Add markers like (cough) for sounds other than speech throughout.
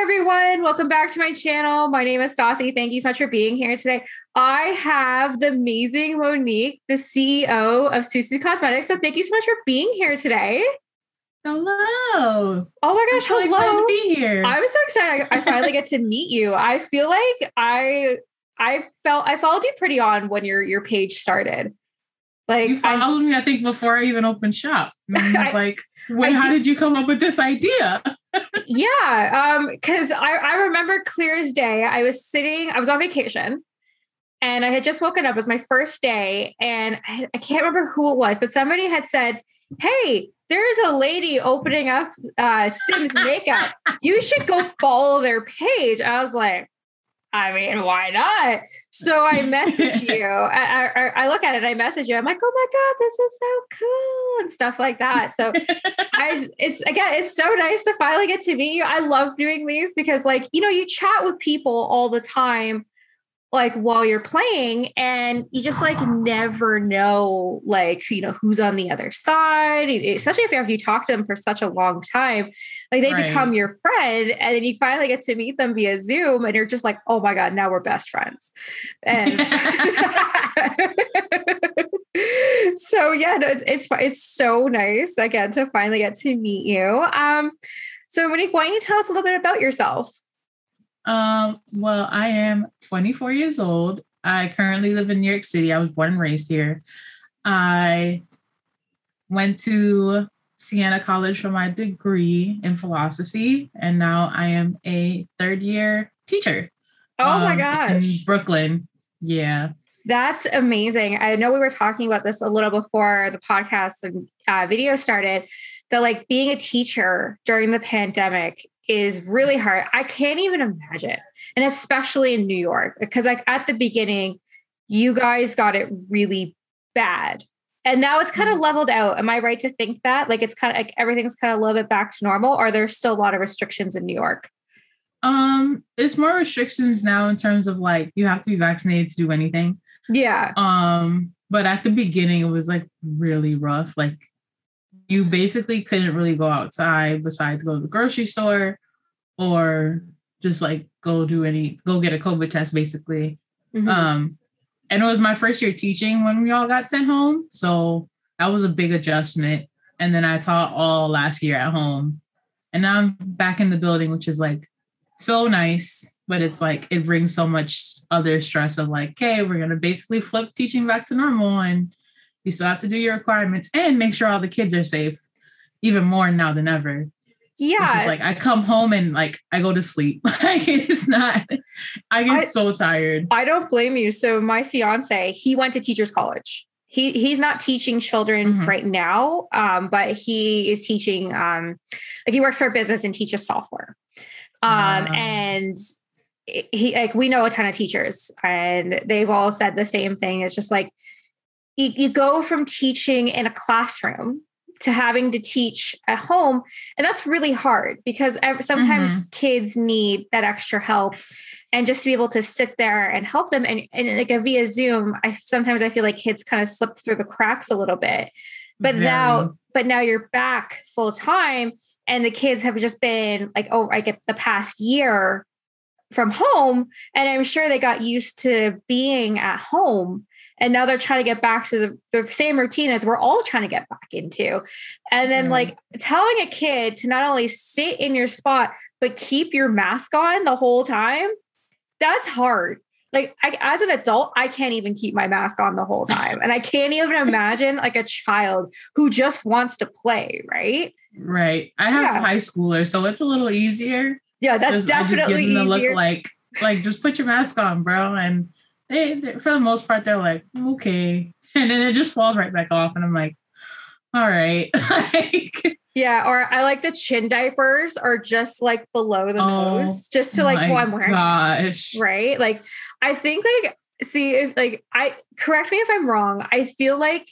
everyone. Welcome back to my channel. My name is Stassi. Thank you so much for being here today. I have the amazing Monique, the CEO of Sul Sul Cosmetics. So thank you so much for being here today. Hello. Oh my gosh, I'm so hello. excited to be here. I'm so excited. I, I finally get to (laughs) meet you. I feel like I I felt I followed you pretty on when your your page started. Like you I, followed me, I think, before I even opened shop. (laughs) I was I- like, I how did you come up with this idea? Yeah, um, because I, I remember clear as day. I was sitting, I was on vacation and I had just woken up. It was my first day, and I, I can't remember who it was, but somebody had said, Hey, there's a lady opening up uh Sims makeup. You should go follow their page. I was like, I mean, why not? So I message you. (laughs) I, I, I look at it. I message you. I'm like, oh my god, this is so cool and stuff like that. So (laughs) I, it's again, it's so nice to finally get to meet you. I love doing these because, like, you know, you chat with people all the time, like while you're playing, and you just like never know, like, you know, who's on the other side, especially if after you talk to them for such a long time, like they Right. become your friend, and then you finally get to meet them via Zoom, and you're just like, oh my god, now we're best friends. And (laughs) so yeah, no, it's it's it's so nice again to finally get to meet you. Um, so Monique, why don't you tell us a little bit about yourself? Um, well, I am 24 years old. I currently live in New York City. I was born and raised here. I went to Siena College for my degree in philosophy, and now I am a third year teacher. Oh my um, gosh. In Brooklyn. Yeah. That's amazing. I know we were talking about this a little before the podcast and uh, video started. That like being a teacher during the pandemic is really hard. I can't even imagine, and especially in New York, because like at the beginning, you guys got it really bad, and now it's kind of leveled out. Am I right to think that? Like it's kind of like everything's kind of a little bit back to normal, or there's still a lot of restrictions in New York? Um, it's more restrictions now in terms of like you have to be vaccinated to do anything. Yeah. Um, but at the beginning it was like really rough. Like you basically couldn't really go outside besides go to the grocery store or just like go do any go get a COVID test basically. Mhm. Um, and it was my first year teaching when we all got sent home. So that was a big adjustment. And then I taught all last year at home. And now I'm back in the building, which is like so nice, but it's like it brings so much other stress of like, okay, we're gonna basically flip teaching back to normal and you still have to do your requirements and make sure all the kids are safe, even more now than ever. Which yeah. is like I come home and like I go to sleep. (laughs) like it's not I get I- so tired. I don't blame you. So my fiance, he went to teachers college. He he's not teaching children Mhm. right now, um, but he is teaching. Um, like he works for a business and teaches software. Um, Wow. and he like we know a ton of teachers, and they've all said the same thing. It's just like you, you go from teaching in a classroom to having to teach at home and that's really hard because sometimes mm-hmm. kids need that extra help and just to be able to sit there and help them and, and like a via zoom i sometimes i feel like kids kind of slip through the cracks a little bit. But Very. now but now you're back full time and the kids have just been like oh i get the past year from home and i'm sure they got used to being at home and now they're trying to get back to the, the same routine as we're all trying to get back into and then Mhm. like telling a kid to not only sit in your spot but keep your mask on the whole time that's hard like I, as an adult i can't even keep my mask on the whole (laughs) time and i can't even imagine like a child who just wants to play right Right. I have Yeah. high schoolers, so it's a little easier. yeah that's Just- I just give definitely them the easier look like like just put your mask on, bro. And they, they for the most part they're like, okay. (laughs) And then it just falls right back off. And I'm like, all right. (laughs) like, Yeah, or I like the chin diapers are just like below the Oh nose, just to like, oh, I'm wearing, gosh. right? Like, I think like, see if like I correct me if I'm wrong. I feel like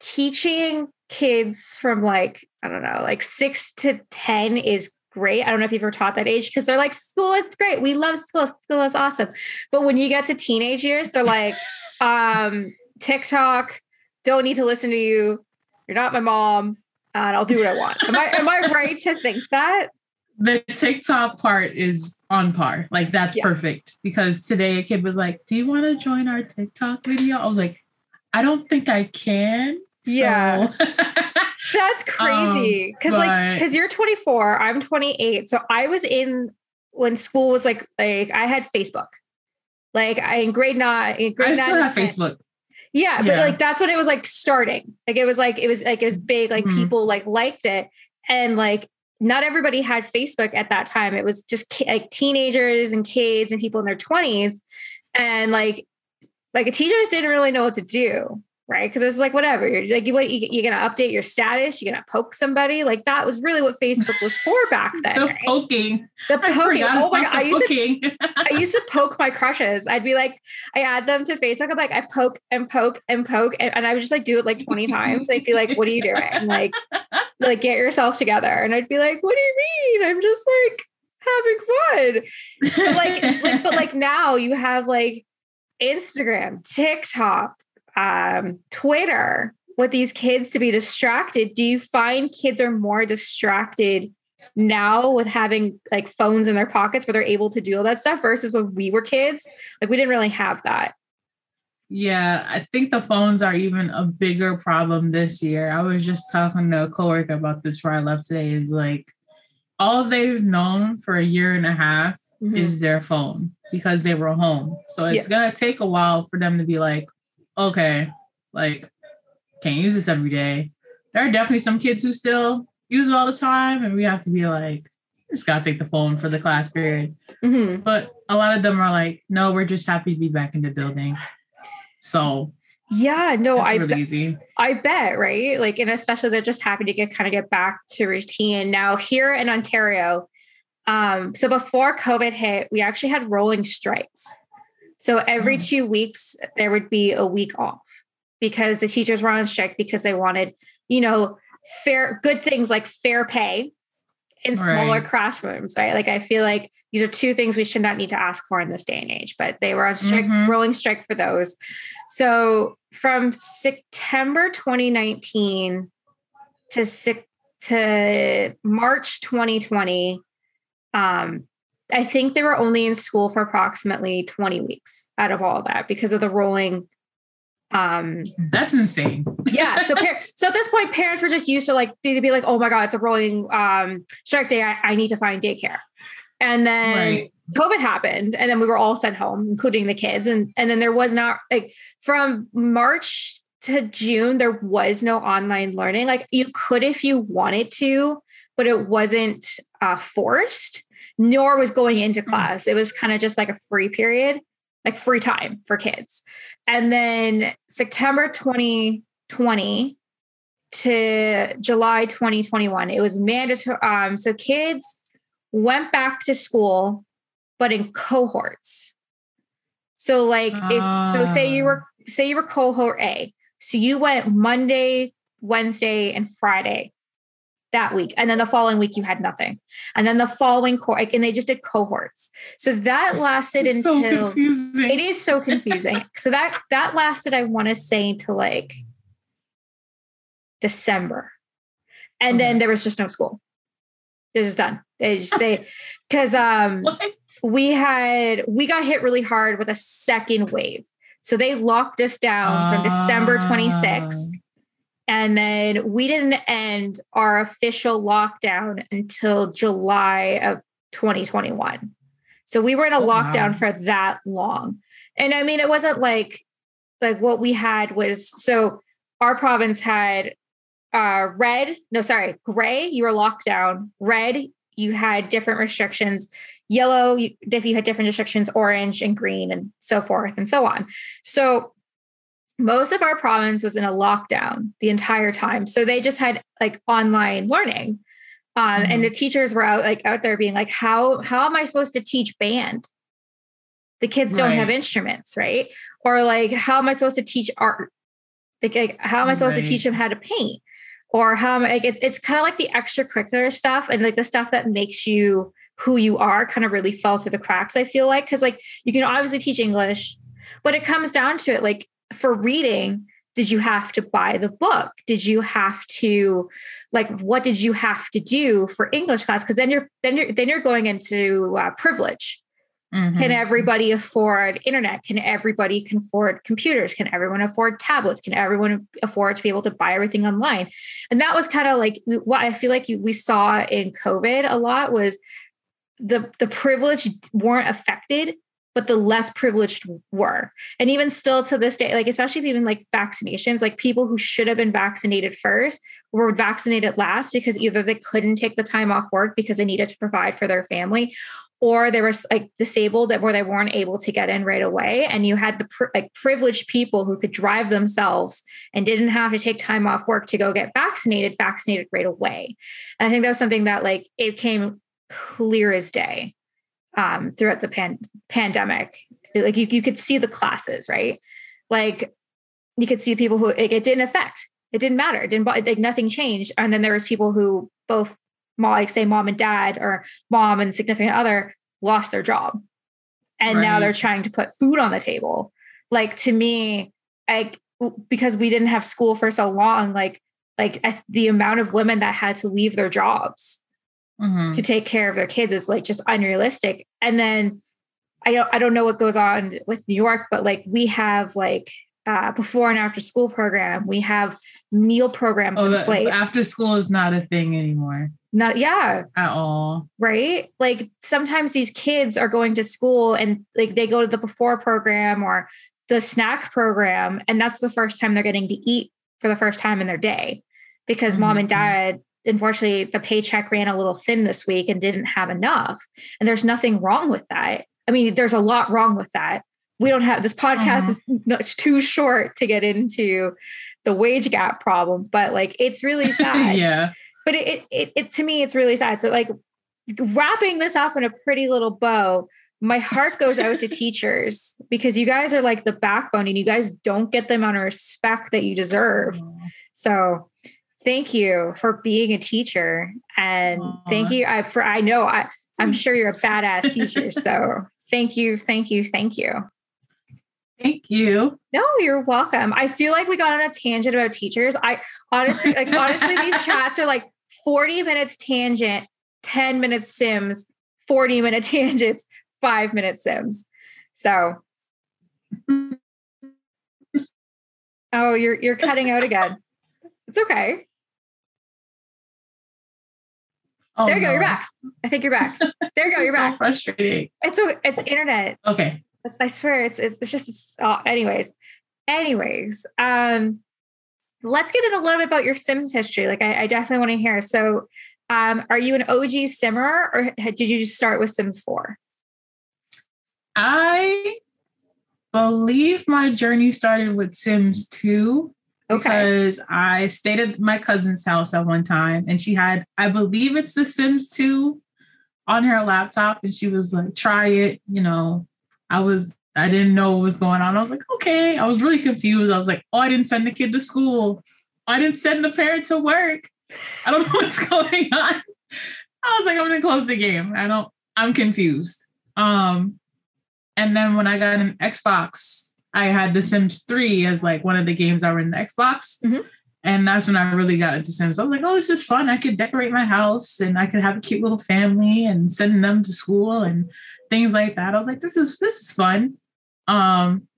teaching kids from like I don't know, like six to ten is great. I don't know if you've ever taught that age because they're like, school is great. We love school. School is awesome. But when you get to teenage years, they're like, (laughs) um, TikTok, don't need to listen to you. You're not my mom. And I'll do what I want. Am I am I (laughs) right to think that? the TikTok part is on par. Like that's Yeah. perfect because today a kid was like, "Do you want to join our TikTok video?" I was like, "I don't think I can." Yeah. (laughs) That's crazy. Cause like, Um, cause you're 24, I'm 28. So I was in when school was like, like I had Facebook. Like I in grade nine, in grade I still nine, have Facebook. Yeah, but Yeah. like that's when it was like starting. Like it was like it was like it was big. Like Mhm. people like liked it, and like not everybody had Facebook at that time. It was just like teenagers and kids and people in their twenties, and like like teachers didn't really know what to do, right? Because it's like whatever. You're like you what you, you're gonna update your status. You're gonna poke somebody. Like that was really what Facebook was for back (laughs) then. The right? poking. The poking. Oh my god! I used to. I used to poke my crushes. I'd be like, I add them to Facebook. I'm like, I poke and poke and poke. And, and I would just like do it like 20 times. They'd be like, what are you doing? Like, (laughs) like get yourself together. And I'd be like, what do you mean? I'm just like having fun. But like, like but like (laughs) now you have like Instagram, TikTok, um, Twitter with these kids to be distracted. Do you find kids are more distracted now with having like phones in their pockets where they're able to do all that stuff versus when we were kids? Like we didn't really have that. Yeah, I think the phones are even a bigger problem this year. I was just talking to a coworker about this before I left today. Is like all they've known for a year and a half Mhm. is their phone because they were home. So it's gonna take a while for them to be like, okay, like can't use this every day. There are definitely some kids who still use it all the time, and we have to be like, just gotta take the phone for the class period. Mhm. But a lot of them are like, no, we're just happy to be back in the building. So Yeah, no, I really be- easy. I bet, right? Like, and especially they're just happy to get kind of get back to routine. Now, here in Ontario, um, so before COVID hit, we actually had rolling strikes. So every Mm. two weeks there would be a week off because the teachers were on strike because they wanted, you know, fair good things like fair pay in smaller Right. classrooms, right? Like I feel like these are two things we should not need to ask for in this day and age, but they were on strike, Mhm. rolling strike for those. So from September 2019 to to March 2020, um, I think they were only in school for approximately 20 weeks out of all that because of the rolling. Um, That's insane. (laughs) yeah. So, par- so at this point, parents were just used to like they'd be like, "Oh my god, it's a rolling um, strike day. I, I need to find daycare." And then Right. COVID happened, and then we were all sent home, including the kids. And and then there was not like from March to June, there was no online learning. Like you could if you wanted to, but it wasn't uh, forced. Nor was going into class. It was kind of just like a free period, like free time for kids. And then September 2020 to July 2021, it was mandatory. Um, so kids went back to school, but in cohorts. So like if so say you were say you were cohort A. So you went Monday, Wednesday, and Friday that week. And then the following week you had nothing. And then the following co- like, and they just did cohorts. So that lasted so until confusing. it is so confusing. (laughs) so that that lasted, I want to say, to like December, and then there was just no school. They're just done. They just they (laughs) because um What? we had we got hit really hard with a second wave. So they locked us down from December 26th. And then we didn't end our official lockdown until July of 2021. So we were in a Oh, lockdown wow. for that long. And I mean, it wasn't like like what we had was so our province had uh red, no, sorry, gray, you were locked down. Red, you had different restrictions. Yellow, you, if you had different restrictions, orange and green, and so forth and so on. So most of our province was in a lockdown the entire time. So they just had like online learning. Um, Mhm. and the teachers were out like out there being like, how how am I supposed to teach band? The kids don't have instruments, right? Or like, how am I supposed to teach art? Like, like, how am I supposed to teach them how to paint? Or how am I, like it's it's kind of like the extracurricular stuff and like the stuff that makes you who you are kind of really fell through the cracks, I feel like. Cause like you can obviously teach English, but it comes down to it, like for reading, did you have to buy the book? Did you have to like what did you have to do for english class? Because then you're then you're then you're going into uh, privilege. Mm-hmm. can everybody afford internet? Can everybody can afford computers? Can everyone afford tablets? Can everyone afford to be able to buy everything online? And that was kind of like what i feel like we saw in covid a lot was the the privileged weren't affected but the less privileged were. And even still to this day, like especially if even like vaccinations, like people who should have been vaccinated first were vaccinated last because either they couldn't take the time off work because they needed to provide for their family or they were like disabled that where they weren't able to get in right away. And you had the like privileged people who could drive themselves and didn't have to take time off work to go get vaccinated vaccinated right away. And i think that was something that like it came clear as day um, throughout the pan- pandemic. Like you, you could see the classes, right? Like you could see people who like, it didn't affect. It didn't matter. It didn't like nothing changed. And then there was people who both mom, like say mom and dad or mom and significant other lost their job. And right. now they're trying to put food on the table. Like to me, like because we didn't have school for so long, like like the amount of women that had to leave their jobs mm-hmm. to take care of their kids is like just unrealistic. And then I don't I don't know what goes on with New York, but like we have like uh, before and after school program. We have meal programs oh, in place. After school is not a thing anymore. Not yeah. At all. Right? Like sometimes these kids are going to school and like they go to the before program or the snack program and that's the first time they're getting to eat for the first time in their day because mm-hmm. mom and mm-hmm. dad unfortunately the paycheck ran a little thin this week and didn't have enough. And there's nothing wrong with that. I mean, there's a lot wrong with that. We don't have this podcast uh-huh. is too short to get into the wage gap problem, but like it's really (laughs) sad. yeah. But it, it it to me it's really sad. So like wrapping this up in a pretty little bow, my heart goes out to (laughs) teachers because you guys are like the backbone and you guys don't get the amount of respect that you deserve. So thank you for being a teacher. And Aww. thank you I, for i know i i'm sure you're a badass teacher so (laughs) thank you thank you thank you. Thank you. No you're welcome. I feel like we got on a tangent about teachers. I honestly like honestly these (laughs) chats are like 40 minutes tangent 10 minutes sims 40 minute (laughs) tangents 5 minute sims. So. Oh you're you're cutting out again. It's okay Oh, there you no. go. You're back. I think you're back. (laughs) There you go. You're so back. Frustrating. It's a, it's internet. Okay. It's, I swear it's it's, it's just it's, oh, anyways. Anyways, um, let's get in a little bit about your Sims history. Like I, I definitely want to hear. So, um, are you an OG Simmer or did you just start with Sims Four? I believe my journey started with Sims Two. Okay. Because I stayed at my cousin's house at one time and she had, I believe it's The Sims 2 on her laptop. And she was like, try it. You know, I was, I didn't know what was going on. I was like, okay. I was really confused. I was like, oh, I didn't send the kid to school. I didn't send the parent to work. I don't know (laughs) what's going on. I was like, I'm gonna close the game. I don't, I'm confused. Um, and then when I got an Xbox, I had The Sims 3 as like one of the games that were in the Xbox. Mm-hmm. And that's when I really got into Sims. I was like, oh, this is fun. I could decorate my house and I could have a cute little family and send them to school and things like that. I was like, this is this is fun. Um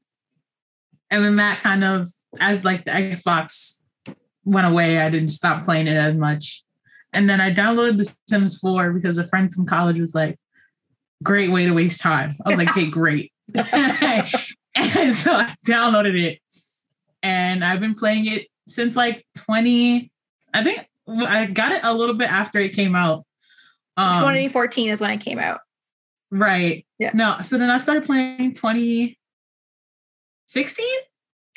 and then that kind of as like the Xbox went away, I didn't stop playing it as much. And then I downloaded The Sims 4 because a friend from college was like, great way to waste time. I was like, okay, great. (laughs) (laughs) And so I downloaded it and I've been playing it since like 20, I think I got it a little bit after it came out. Um, 2014 is when it came out. Right. Yeah. No, so then I started playing 2016.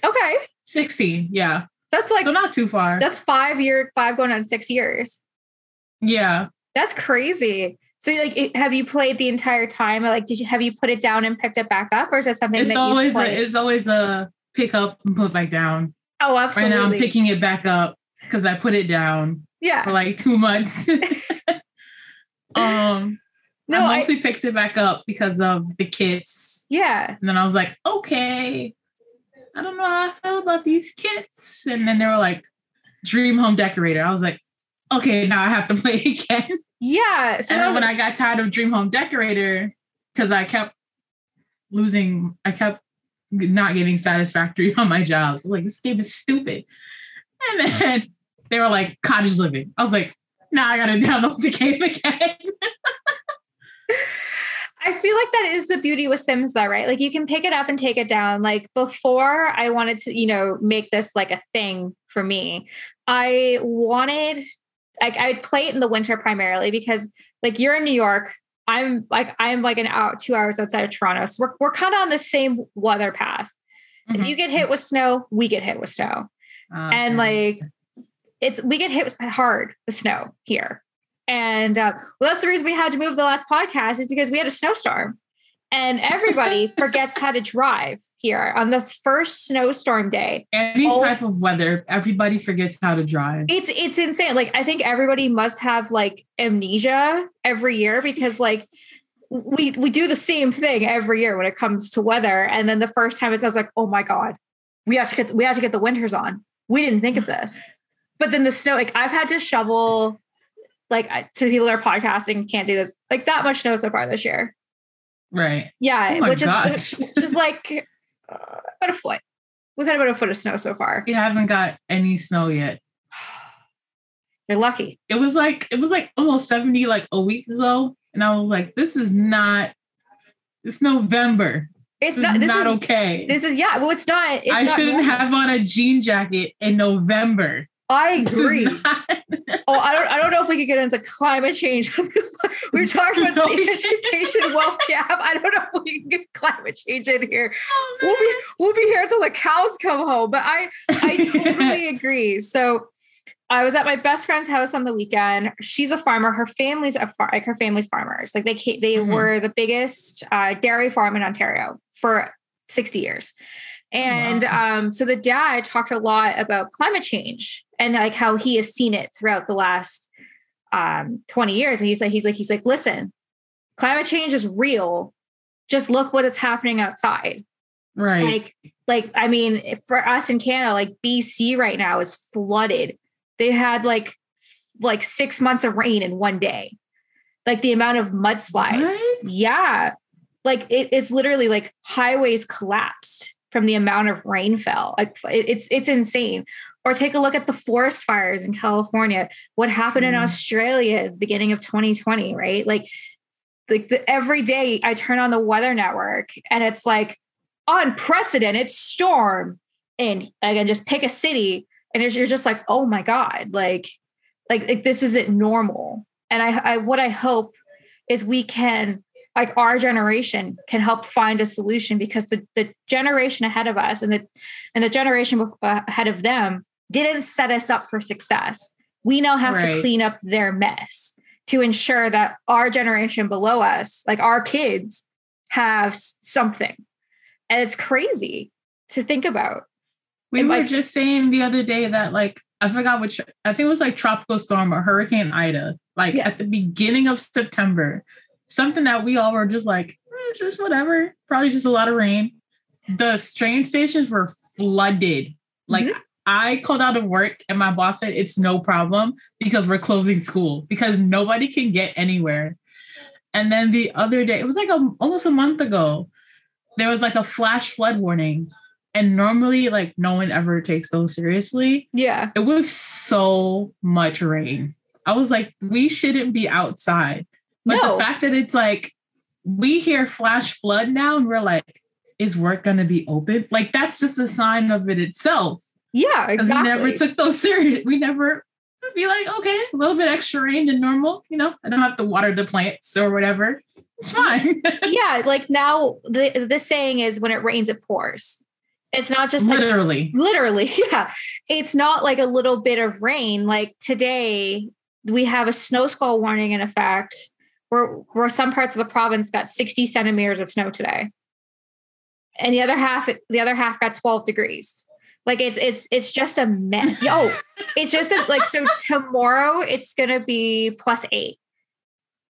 Okay. 16. Yeah. That's like so not too far. That's five year, five going on six years. Yeah. That's crazy. So, like, have you played the entire time? Or like, did you have you put it down and picked it back up, or is that something it's that always a, it's always a pick up and put back down? Oh, absolutely. Right now, I'm picking it back up because I put it down. Yeah, for like two months. (laughs) (laughs) um, no, I mostly I, picked it back up because of the kids. Yeah, and then I was like, okay, I don't know how I feel about these kits. And then they were like, Dream Home Decorator. I was like, okay, now I have to (laughs) play again. Yeah. So and then when I got tired of Dream Home Decorator, because I kept losing, I kept not getting satisfactory (laughs) on my jobs. like, this game is stupid. And then they were like, cottage living. I was like, now nah, I gotta (laughs) download the game again. I feel like that is the beauty with Sims, though, right? Like you can pick it up and take it down. Like before, I wanted to, you know, make this like a thing for me. I wanted, like, I'd play it in the winter primarily because, like, you're in New York. I'm like, I'm like an out two hours outside of Toronto. So we're, we're kind of on the same weather path. Mm-hmm. If you get hit with snow, we get hit with snow. Okay. And like, it's, we get hit hard with snow here. And uh, well, that's the reason we had to move the last podcast is because we had a snowstorm, and everybody (laughs) forgets how to drive here on the first snowstorm day. Any oh, type of weather, everybody forgets how to drive. It's it's insane. Like I think everybody must have like amnesia every year because like we we do the same thing every year when it comes to weather. And then the first time it sounds like, oh my god, we have to get we have to get the winters on. We didn't think of (laughs) this. But then the snow, like I've had to shovel like to people that are podcasting can't see this like that much snow so far this year right. Yeah oh which is which is like uh, about a foot. We've had about a foot of snow so far. We haven't got any snow yet. (sighs) You're lucky. It was like it was like almost 70 like a week ago and i was like this is not it's november. It's this not this not is, okay. This is yeah well it's not it's i not shouldn't normal. have on a jean jacket in november I (laughs) agree. oh, I don't. I don't know if we could get into climate change (laughs) we are talking about no, the education wealth gap. I don't know if we can get climate change in here. Oh, we'll be we'll be here until the cows come home. But I I totally (laughs) agree. So I was at my best friend's house on the weekend. She's a farmer. Her family's a far, like her family's farmers. Like they they mm-hmm. were the biggest uh, dairy farm in Ontario for sixty years. And wow. um, so the dad talked a lot about climate change and like how he has seen it throughout the last um, 20 years. And he's like, he's like, he's like, listen, climate change is real. Just look what is happening outside. Right. Like, like, I mean, for us in Canada, like BC right now is flooded. They had like like six months of rain in one day. Like the amount of mudslides. What? Yeah. Like it's literally like highways collapsed from the amount of rainfall. Like it's it's insane. Or take a look at the forest fires in California. What happened mm. in Australia at the beginning of 2020, right? Like like the, every day I turn on the weather network and it's like unprecedented storm and again just pick a city and you're just like oh my god like like, like this isn't normal and I, I what i hope is we can like our generation can help find a solution because the, the generation ahead of us and the and the generation uh, ahead of them didn't set us up for success. We now have right. to clean up their mess to ensure that our generation below us, like our kids, have something. And it's crazy to think about. We and were like, just saying the other day that like I forgot which I think it was like tropical storm or hurricane Ida, like yeah. at the beginning of September something that we all were just like, eh, it's just whatever. Probably just a lot of rain. The train stations were flooded. Like mm-hmm. I called out of work and my boss said it's no problem because we're closing school because nobody can get anywhere. And then the other day, it was like a, almost a month ago, there was like a flash flood warning. And normally, like, no one ever takes those seriously. Yeah. It was so much rain. I was like, we shouldn't be outside. But no. the fact that it's like we hear flash flood now and we're like, is work going to be open? Like that's just a sign of it itself. Yeah, exactly. We never took those (laughs) serious. We never be like, okay, a little bit extra rain than normal. You know, I don't have to water the plants or whatever. It's fine. (laughs) yeah, like now the the saying is when it rains, it pours. It's not just like, literally, literally, (laughs) yeah. It's not like a little bit of rain. Like today, we have a snow squall warning in effect where, where some parts of the province got 60 centimeters of snow today. And the other half, the other half got 12 degrees. Like it's it's it's just a mess. (laughs) Yo, it's just a, like so tomorrow it's gonna be plus eight.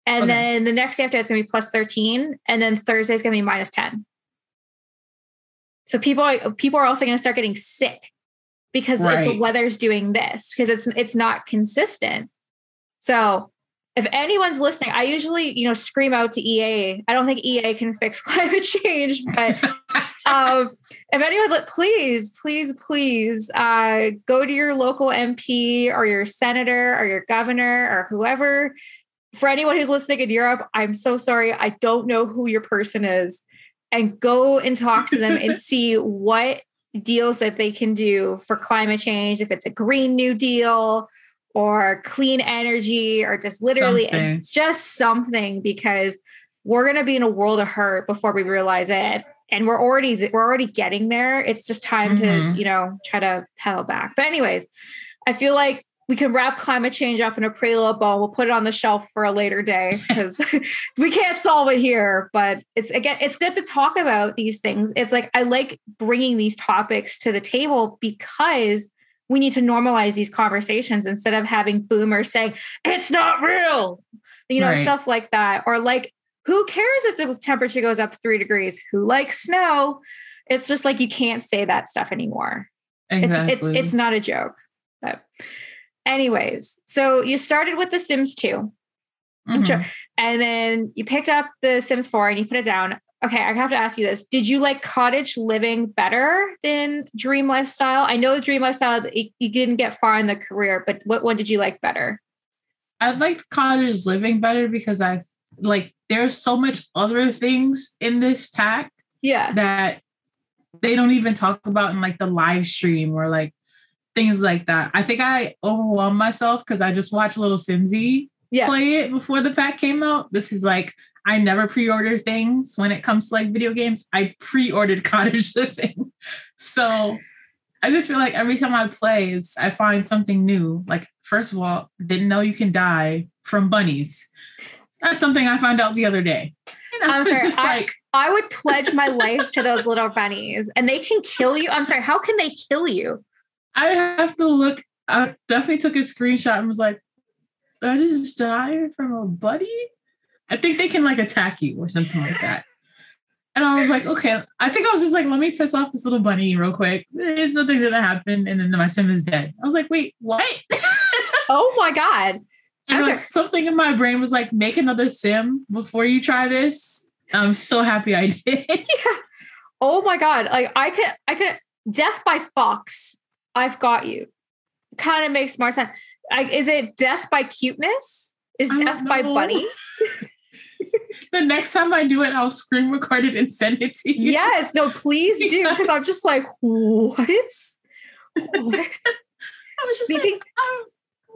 And okay. then the next day after it's gonna be plus 13. And then Thursday is gonna be minus 10. So people people are also going to start getting sick because right. like, the weather's doing this because it's it's not consistent. So if anyone's listening, I usually, you know, scream out to EA. I don't think EA can fix (laughs) climate change, but (laughs) um, if anyone, please, please, please uh, go to your local MP or your senator or your governor or whoever. For anyone who's listening in Europe, I'm so sorry. I don't know who your person is. And go and talk to them and (laughs) see what deals that they can do for climate change. If it's a Green New Deal, or clean energy or just literally just something because we're going to be in a world of hurt before we realize it. And we're already we're already getting there. It's just time mm-hmm. to you know try to pedal back. But anyways i feel like we can wrap climate change up in a pretty little bow we'll put it on the shelf for a later day (laughs) because (laughs) we can't solve it here. But it's again it's good to talk about these things. It's like i like bringing these topics to the table because we need to normalize these conversations instead of having boomers saying it's not real you know right. stuff like that. Or like who cares if the temperature goes up three degrees? Who likes snow? It's just like you can't say that stuff anymore. Exactly. it's, it's it's not a joke. But anyways so you started with the sims 2 mm-hmm. and then you picked up the sims 4 and you put it down okay, I have to ask you this. Did you like cottage living better than dream lifestyle? I know dream lifestyle, you didn't get far in the career, but what one did you like better? I liked cottage living better because I've like there's so much other things in this pack. Yeah. That they don't even talk about in like the live stream or like things like that. I think I overwhelmed myself because I just watched lilsimsie yeah. play it before the pack came out. This is like I never pre-order things when it comes to like video games. I pre-ordered (laughs) Cottage Living. So I just feel like every time I play, I find something new. Like, first of all, didn't know you can die from bunnies. That's something I found out the other day. Know, I'm sorry, just I, like I would (laughs) pledge my life to those little bunnies and they can kill you. I'm sorry, how can they kill you? I have to look. I definitely took a screenshot and was like, I just died from a bunny? I think they can like attack you or something like that. And I was like, okay, I think I was just like, let me piss off this little bunny real quick. It's nothing gonna happen. And then my sim is dead. I was like, wait, what? (laughs) oh my God. And like, something in my brain was like, make another sim before you try this. I'm so happy I (laughs) did. yeah. Oh my God. Like I could, I could, death by fox. I've got you. Kind of makes more sense. I, is it death by cuteness? Is death by bunny? (laughs) (laughs) the next time I do it, I'll screen record it and send it to you. Yes, no, please do. Because I'm just like, what? what? (laughs) I was just Speaking, like, oh,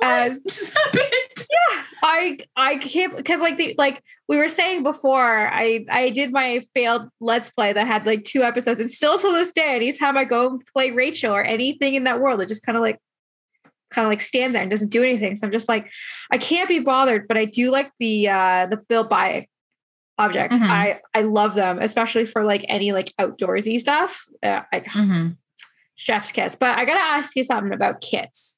as (laughs) just happened? Yeah, I I can't because like the like we were saying before, I I did my failed let's play that had like two episodes, and still to this day, anytime I go play Rachel or anything in that world, it just kind of like kind of like stands there and doesn't do anything. So I'm just like, I can't be bothered, but I do like the uh the build buy objects. Mm-hmm. I I love them, especially for like any like outdoorsy stuff. Uh, like mm-hmm. chef's kiss. But I gotta ask you something about kits.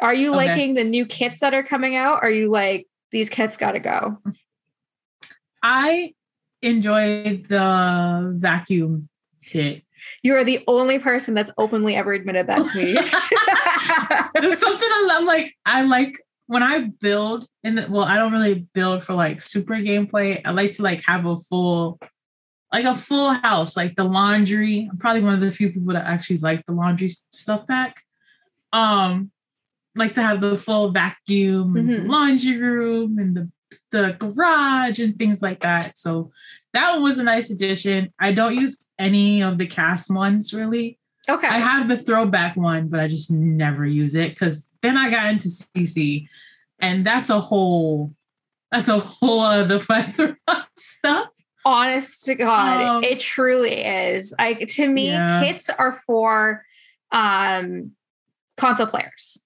Are you okay. liking the new kits that are coming out? Are you like these kits gotta go? I enjoyed the vacuum kit. You are the only person that's openly ever admitted that to me. (laughs) There's something I'm like, I like when I build in the well, I don't really build for like super gameplay. I like to like have a full like a full house, like the laundry. I'm probably one of the few people that actually like the laundry stuff pack. Um, like to have the full vacuum mm-hmm. the laundry room and the the garage and things like that. So that one was a nice addition. I don't use any of the cast ones really. Okay. I have the throwback one, but I just never use it because then I got into CC, and that's a whole that's a whole other (laughs) plethora of stuff. Honest to God, um, it truly is. Like to me, yeah. kits are for um console players.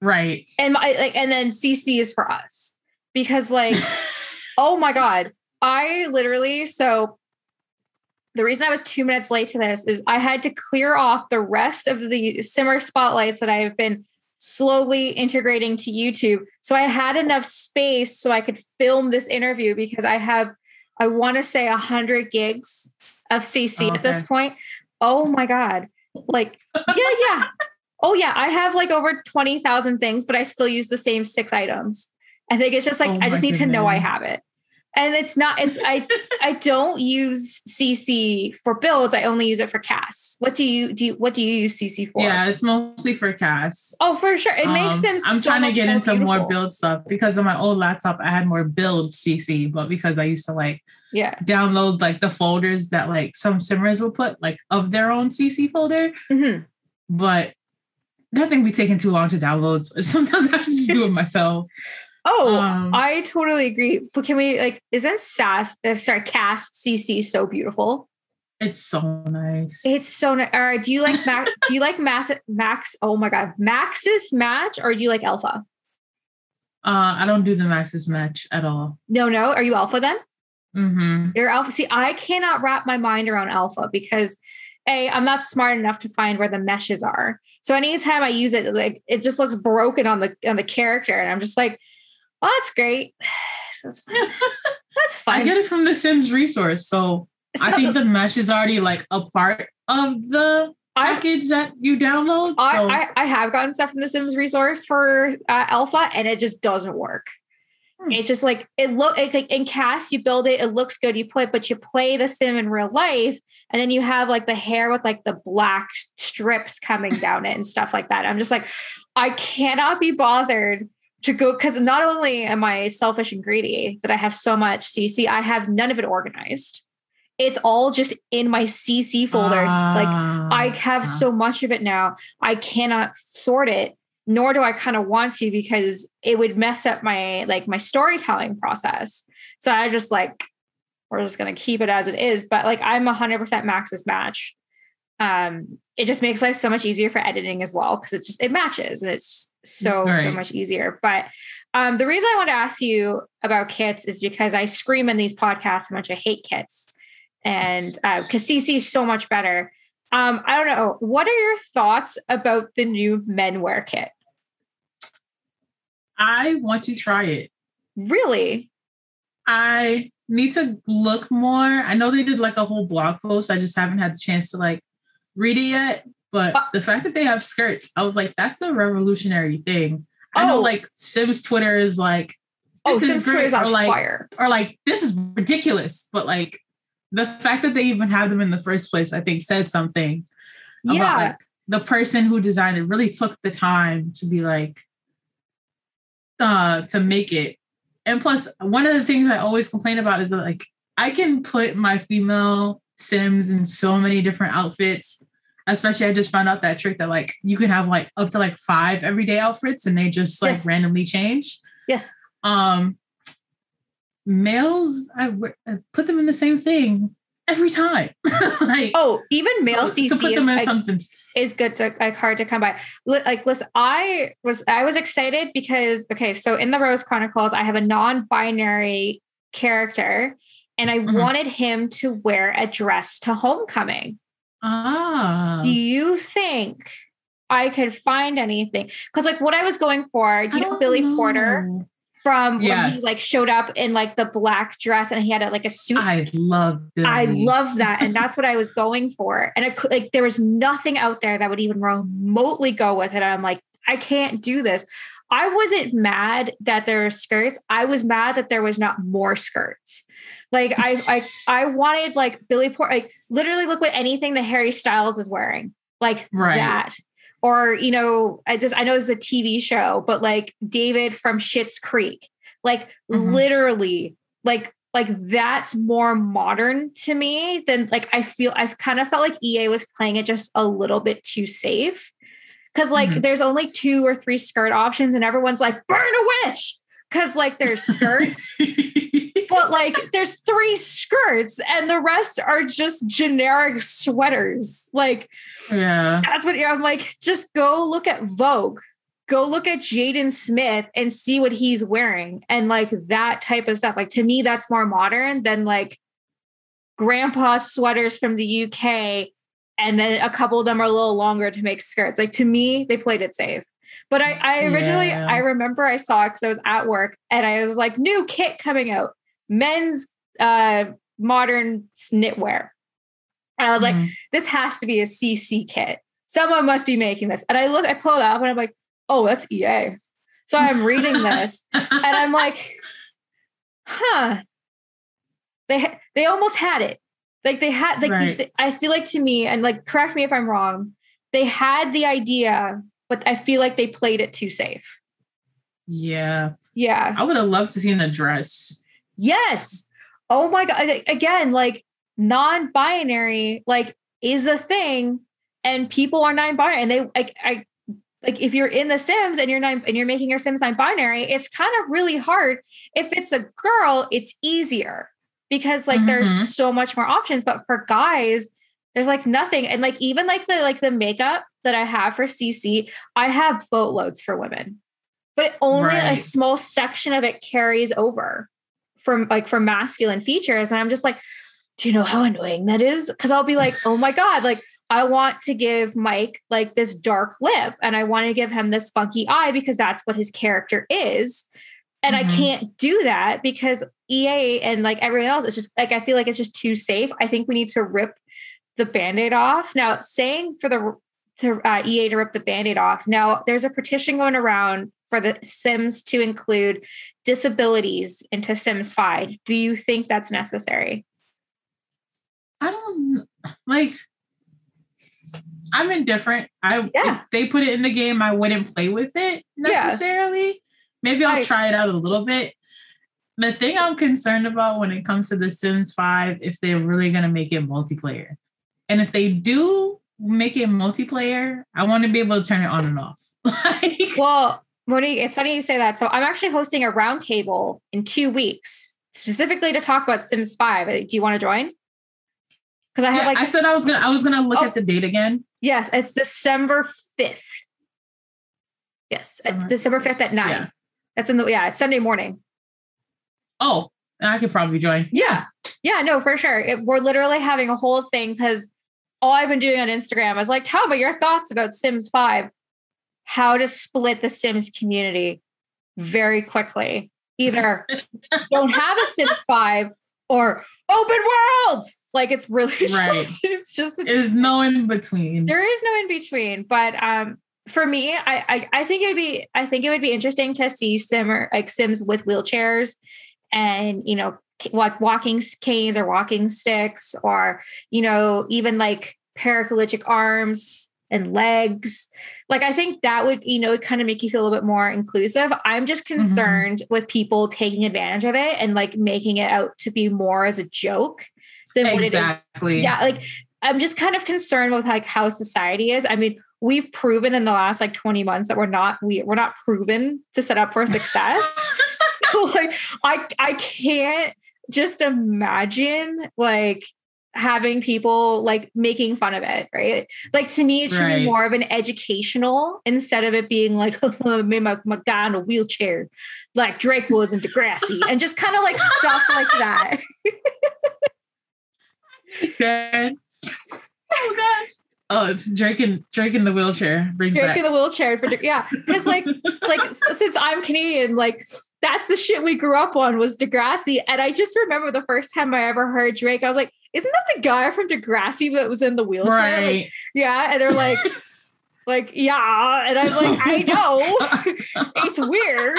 Right. And I like and then CC is for us. Because like, (laughs) oh my God. I literally so the reason I was two minutes late to this is I had to clear off the rest of the simmer spotlights that I have been slowly integrating to YouTube. So I had enough space so I could film this interview because I have, I want to say 100 gigs of CC okay. Oh, at this point. oh my God. Like, yeah, yeah. (laughs) Oh yeah, I have like over 20,000 things, but I still use the same six items. I think it's just like Oh I just need to know I have it. And it's not it's I (laughs) I don't use CC for builds. I only use it for casts. What do you do you, what do you use CC for? Yeah, it's mostly for casts Oh, for sure. It makes Um, them I'm so trying to get into more build stuff because on my old laptop I had more build CC, but because I used to like Yeah. download like the folders that like some simmers will put like of their own CC folder, Mhm. but that thing be taking too long to download. So (laughs) sometimes I just do it myself. Oh, Um, I totally agree. But can we like isn't SAS uh, sorry cast CC so beautiful? It's so nice. It's so nice. All right. Do you like Max? (laughs) do you like Max? Max? Oh my God, Maxis match, or do you like Alpha? uh I don't do the Maxis match at all. No, no. Are you Alpha then? Mm-hmm. You're Alpha. See, I cannot wrap my mind around Alpha because a I'm not smart enough to find where the meshes are. So anytime I use it, like it just looks broken on the on the character, and I'm just like, oh, that's great. (sighs) That's fine. (laughs) That's fine. I get it from the Sims resource. So I think the mesh is already like a part of the I- package that you download. I, so I, I have gotten stuff from the Sims resource for uh, alpha and it just doesn't work. Hmm. It's just like it look it, like in cast you build it, it looks good, you play, but you play the sim in real life, and then you have like the hair with like the black strips coming down it and stuff like that. I'm just like, I cannot be bothered to go because not only am I selfish and greedy that I have so much CC, I have none of it organized. It's all just in my CC folder. like I Ah, have ah. so much of it now. I cannot sort it, nor do I kind of want to because it would mess up my like my storytelling process. So I just like we're just gonna keep it as it is. But like I'm 100% Maxis match. Um, it just makes life so much easier for editing as well because it's just it matches and it's so so much easier. But um, the reason I want to ask you about kits is because I scream in these podcasts how much I hate kits, and because CC is so much better. Um, I don't know. What are your thoughts about the new men wear kit? I want to try it. Really? I need to look more. I know they did like a whole blog post. I just haven't had the chance to like read it yet. But the fact that they have skirts, I was like, that's a revolutionary thing. I know Oh. like Sims Twitter is like, Oh, this is Sims great, Twitter is on or like, fire. or like this is ridiculous. But like the fact that they even have them in the first place, I think said something Yeah. about like the person who designed it really took the time to be like uh to make it and plus one of the things i always complain about is that like i can put my female sims in so many different outfits especially i just found out that trick that like you can have like up to like five everyday outfits and they just like Yes. randomly change yes. um males I put them in the same thing every time (laughs) like Oh, even male so- CC so is, like, something is good to like hard to come by. Li- Like, listen, I was I was excited because okay, so in the Rose Chronicles, I have a non-binary character, and I Mhm. wanted him to wear a dress to homecoming. Ah Do you think I could find anything? Because like what I was going for, do you know Billy Porter know. from when he like showed up in like the black dress and he had a, like a suit I love Billy. I love that. And (laughs) that's what I was going for. And I could like there was nothing out there that would even remotely go with it. I'm like, I can't do this. I wasn't mad that there were skirts. I was mad that there was not more skirts. Like I I I wanted like Billy Port like literally look what anything that Harry Styles is wearing. Like Right. that. Or, you know, I just I know it's a TV show, but like David from Schitt's Creek. Like Mhm. literally, like like that's more modern to me than like I feel I've kind of felt like EA was playing it just a little bit too safe. Cause like Mhm. there's only two or three skirt options, and everyone's like, burn a witch. Cause like there's skirts, (laughs) but like there's three skirts, and the rest are just generic sweaters. Like yeah. that's what I'm like, just go look at Vogue. Go look at Jaden Smith and see what he's wearing and like that type of stuff. Like to me, that's more modern than like grandpa sweaters from the UK. And then a couple of them are a little longer to make skirts. Like to me, they played it safe. But I, I originally, Yeah. I remember I saw it because I was at work and I was like, new kit coming out, men's uh modern knitwear. And I was Mhm. like, this has to be a CC kit. Someone must be making this. And I look, I pull it up and I'm like, oh, that's EA. So I'm reading this and I'm (laughs) like, huh. They they almost had it. Like they had like Right. the- I feel like to me, and like correct me if I'm wrong, they had the idea, but I feel like they played it too safe. yeah. Yeah. I would have loved to see an address. Yes. Oh my god. Again, like non-binary, like is a thing, and people are non-binary, and they like I like if you're in the Sims and you're not and you're making your Sims non-binary, it's kind of really hard. If it's a girl, it's easier because like Mhm. there's so much more options. But for guys, there's like nothing. And like even like the like the makeup that I have for CC, I have boatloads for women. But only a small section of it carries over from like from masculine features. And I'm just like, do you know how annoying that is? Because I'll be like, oh my God, like I want to give Mike like this dark lip and I want to give him this funky eye because that's what his character is. And I Mhm. can't do that because EA and like everyone else, it's just like I feel like it's just too safe. I think we need to rip the band-aid off. Now, saying for the to uh, EA to rip the band-aid off. Now, there's a petition going around for the Sims to include disabilities into Sims 5. Do you think that's necessary? I don't like. I'm indifferent. I Yeah. if they put it in the game, I wouldn't play with it Yeah. necessarily. Maybe I'll Right. try it out a little bit. The thing I'm concerned about when it comes to The Sims 5, if they're really gonna make it multiplayer. And if they do make it multiplayer, I want to be able to turn it on and off. (laughs) like Well, Monique, it's funny you say that. So I'm actually hosting a roundtable in two weeks, specifically to talk about Sims 5. Do you want to join? Because I have Yeah, like I said I was gonna I was gonna look Oh. at the date again. yes, it's December 5th. Yes, uh, Summer- December 5th at nine. Yeah. That's in the yeah, Sunday morning. Oh, I could probably join. Yeah. Yeah, no, for sure. It, we're literally having a whole thing because all I've been doing on Instagram is like, tell me your thoughts about Sims 5. How to split the Sims community very quickly. Either (laughs) don't have a Sims 5 or open world. Like it's really (laughs) just, Right. it's just There's no in between. there is no in between. But um for me, I, I I think it'd be I think it would be interesting to see simmer like Sims with wheelchairs and you know like walking canes or walking sticks or you know even like paraplegic arms and legs. Like i think that would you know kind of make you feel a little bit more inclusive. I'm just mm-hmm. concerned with people taking advantage of it and like making it out to be more as a joke than what it is. Yeah like i'm just kind of concerned with like how society is. I mean we've proven in the last like 20 months that we're not we, we're not proven to set up for success. (laughs) (laughs) Like i i can't just imagine like having people like making fun of it right like to me it should Right. be more of an educational instead of it being like (laughs) oh, me my, my guy in a wheelchair like drake was in degrassi and just kind of like stuff like that (laughs) Scared. Oh god. Oh, it's Drake in Drake in the wheelchair. Brings Drake back. in the wheelchair for yeah, because like like since I'm Canadian, like that's the shit we grew up on was Degrassi, and I just remember the first time I ever heard Drake, I was like, "Isn't that the guy from Degrassi that was in the wheelchair?" Like, right. yeah, and they're like, (laughs) like yeah, and I'm like, I know (laughs) it's weird,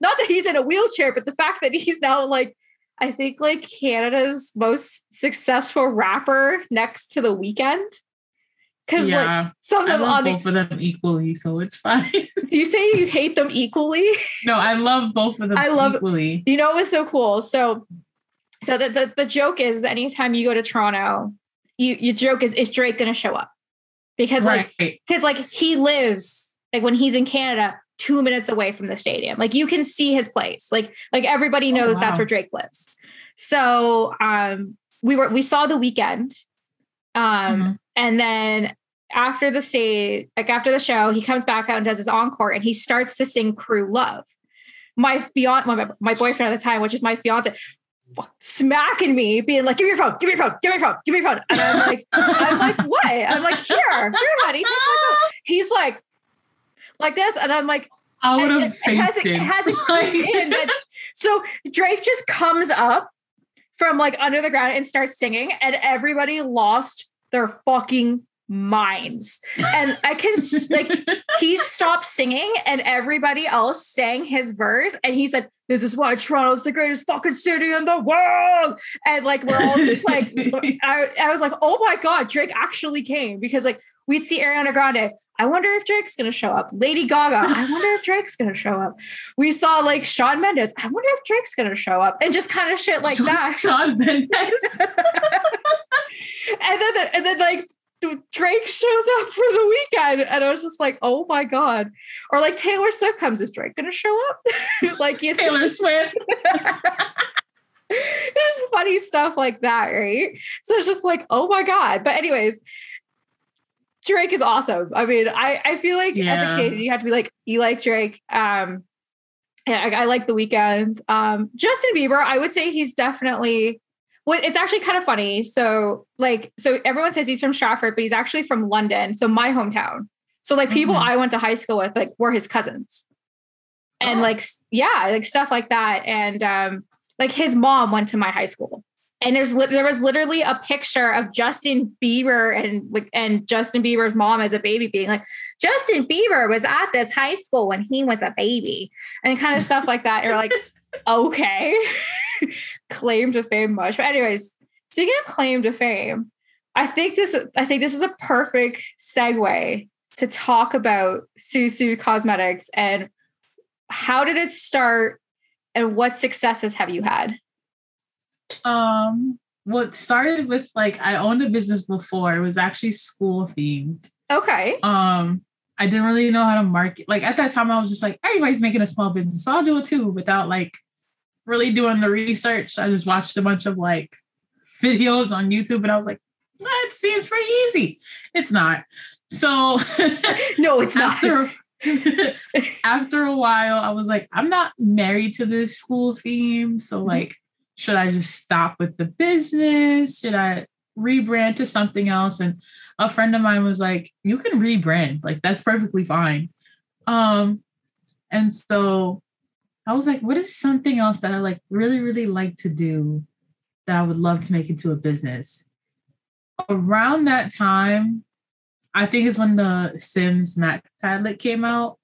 not that he's in a wheelchair, but the fact that he's now like. I think like Canada's most successful rapper next to the Weeknd. Cause like yeah. some of I them love on the both of them equally, so it's fine. (laughs) do you say you hate them equally? no, I love both of them I love- equally. You know it was so cool. So so the, the the joke is anytime you go to Toronto, you your joke is is Drake gonna show up? Because like because like he lives like when he's in Canada, two minutes away from the stadium. Like you can see his place. Like like everybody Oh, knows that's where Drake lives. So um we were we saw the Weeknd. Um Mhm. and then after the stage, like after the show, he comes back out and does his encore and he starts to sing Crew Love. My fiance, my, my boyfriend at the time, which is my fiance, smacking me, being like, give me your phone, give me your phone, give me your phone, give me your phone. And I'm like, I'm like, what? I'm like, here, here, honey. He's like, like, this. And I'm like, I would have it, it hasn't, fainted. it hasn't (laughs) in that- so Drake just comes up, from like under the ground and starts singing, and everybody lost their fucking minds. And I can like (laughs) he stopped singing and everybody else sang his verse and he said, This is why Toronto's the greatest fucking city in the world. And like we're all just like (laughs) I, I was like, oh my god, Drake actually came because like we'd see Ariana Grande. I wonder if Drake's gonna show up. Lady Gaga. I wonder if Drake's gonna show up. We saw like Shawn Mendes. I wonder if Drake's gonna show up, and just kind of shit like (laughs) that. Shawn Mendes. and then and then like Drake shows up for the Weeknd. And I was just like, oh my God. Or like Taylor Swift comes, is Drake gonna show up? (laughs) like he's Taylor Swift. (laughs) it's funny stuff like that, right? So it's just like, oh my God. But anyways, Drake is awesome. I mean, I, I feel like yeah. as a kid, you have to be like, you like Drake. Um, yeah, I, I like the Weeknd. Um, Justin Bieber, I would say he's definitely well, it's actually kind of funny. So, like, so everyone says he's from Stratford, but he's actually from London, so my hometown. So, like, people mm-hmm. I went to high school with, like, were his cousins, and oh. like, yeah, like stuff like that. And um, like, his mom went to my high school, and there's li- there was literally a picture of Justin Bieber and like and Justin Bieber's mom as a baby, being like, Justin Bieber was at this high school when he was a baby, and kind of stuff like that. You're like, (laughs) okay. (laughs) (laughs) claim to fame much. But anyways, speaking of claim to fame, I think this I think this is a perfect segue to talk about Sul Sul Cosmetics and how did it start and what successes have you had? Um what started with like I owned a business before. It was actually school themed. Okay. Um I didn't really know how to market. Like at that time, I was just like, everybody's making a small business, so I'll do it too, without like really doing the research. I just watched a bunch of like videos on YouTube and I was like, that seems pretty easy. It's not. So (laughs) no, it's after, not. (laughs) after a while, I was like, I'm not married to this school theme. So mm-hmm. like, should I just stop with the business? Should I rebrand to something else? And a friend of mine was like, you can rebrand. Like that's perfectly fine. Um, and so I was like, what is something else that I like really, really like to do that I would love to make into a business? Around that time, I think it's when the Sims Mac palette came out.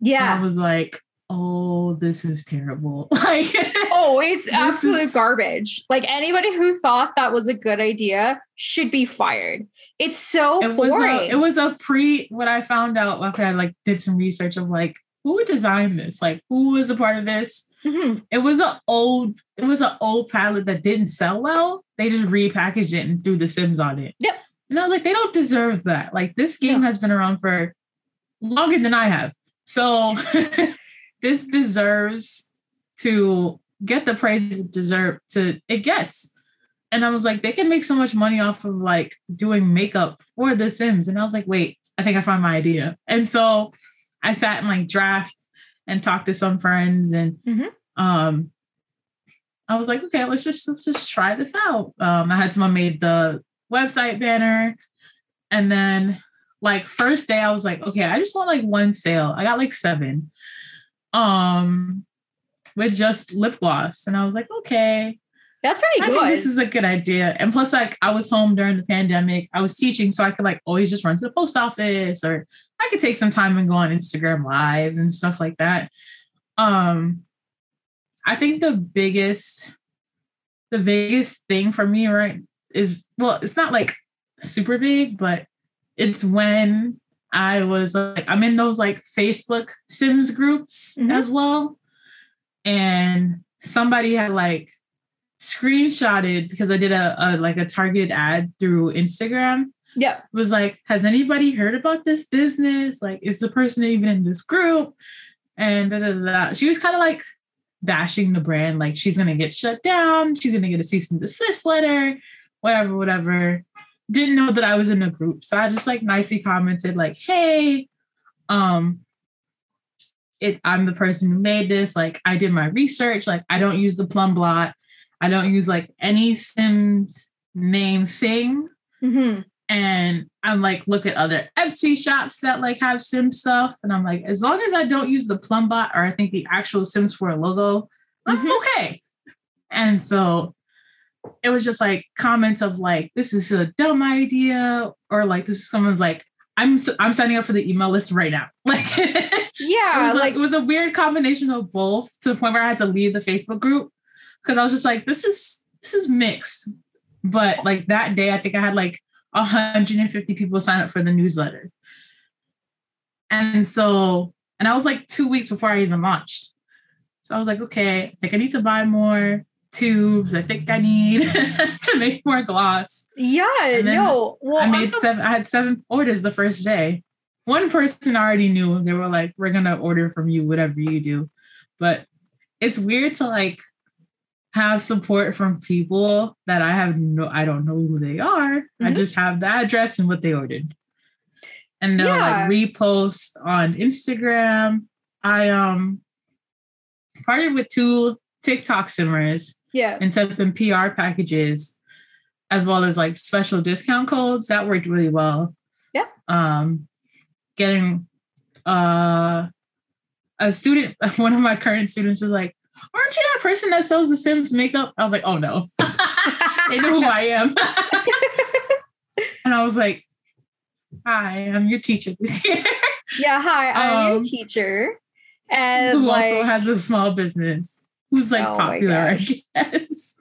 Yeah. I was like, oh, this is terrible. (laughs) Like, oh, it's absolute is... garbage. Like anybody who thought that was a good idea should be fired. It's so it boring. Was a, it was a pre what I found out after I like did some research of like who designed this? Like, who was a part of this? Mm-hmm. It was an old, it was an old palette that didn't sell well. They just repackaged it and threw The Sims on it. Yep. And I was like, they don't deserve that. Like, this game no. has been around for longer than I have. So (laughs) this deserves to get the praise it deserves to it gets. And I was like, they can make so much money off of like doing makeup for The Sims. And I was like, wait, I think I found my idea. And so I sat and like draft and talked to some friends and mm-hmm. um I was like, okay, let's just let's just try this out. Um, I had someone made the website banner, and then like first day, I was like, okay, I just want like one sale. I got like seven, um, with just lip gloss, and I was like, okay, that's pretty I good. this is a good idea. And plus, like I was home during the pandemic, I was teaching, so I could like always just run to the post office, or I could take some time and go on Instagram Live and stuff like that. Um, I think the biggest, the biggest thing for me, right, is well, it's not like super big, but it's when I was like, I'm in those like Facebook Sims groups mm-hmm. as well. And somebody had like screenshotted because I did a, a like a targeted ad through Instagram. Yeah. Was like, has anybody heard about this business? Like, is the person even in this group? And da, da, da, she was kind of like bashing the brand, like she's gonna get shut down, she's gonna get a cease and desist letter, whatever, whatever. Didn't know that I was in the group. So I just like nicely commented, like, hey, um, it I'm the person who made this. Like I did my research, like I don't use the plumb bob. I don't use like any Sims name thing. Mm-hmm. And I'm like, look at other Etsy shops that like have Sim stuff. And I'm like, as long as I don't use the plumb bob or I think the actual Sims 4 logo, I'm mm-hmm. okay. And so it was just like comments of like, this is a dumb idea, or like this is someone's like, I'm I'm signing up for the email list right now. (laughs) Like yeah, it was like, like it was a weird combination of both to the point where I had to leave the Facebook group because I was just like, this is this is mixed. But like that day, I think I had like 150 people sign up for the newsletter. And so, and I was like two weeks before I even launched. So I was like, okay, I think I need to buy more tubes. I think I need (laughs) to make more gloss. yeah, no. Well, I made so- seven, I had seven orders the first day. One person already knew. They were like, we're gonna order from you, whatever you do. But it's weird to like have support from people that I have no I don't know who they are. I Mhm. just have the address and what they ordered. And they'll Yeah. like repost on Instagram. I um partnered with two TikTok simmers yeah. and sent them PR packages as well as like special discount codes. That worked really well. Yeah. Um getting uh a student, (laughs) one of my current students was like, Aren't you that person that sells the Sims makeup? I was like, oh no. (laughs) they know who I am. and I was like, Hi, I'm your teacher this year. Yeah, hi, I'm your Um, teacher. And who like also has a small business. Who's like Oh popular, I guess.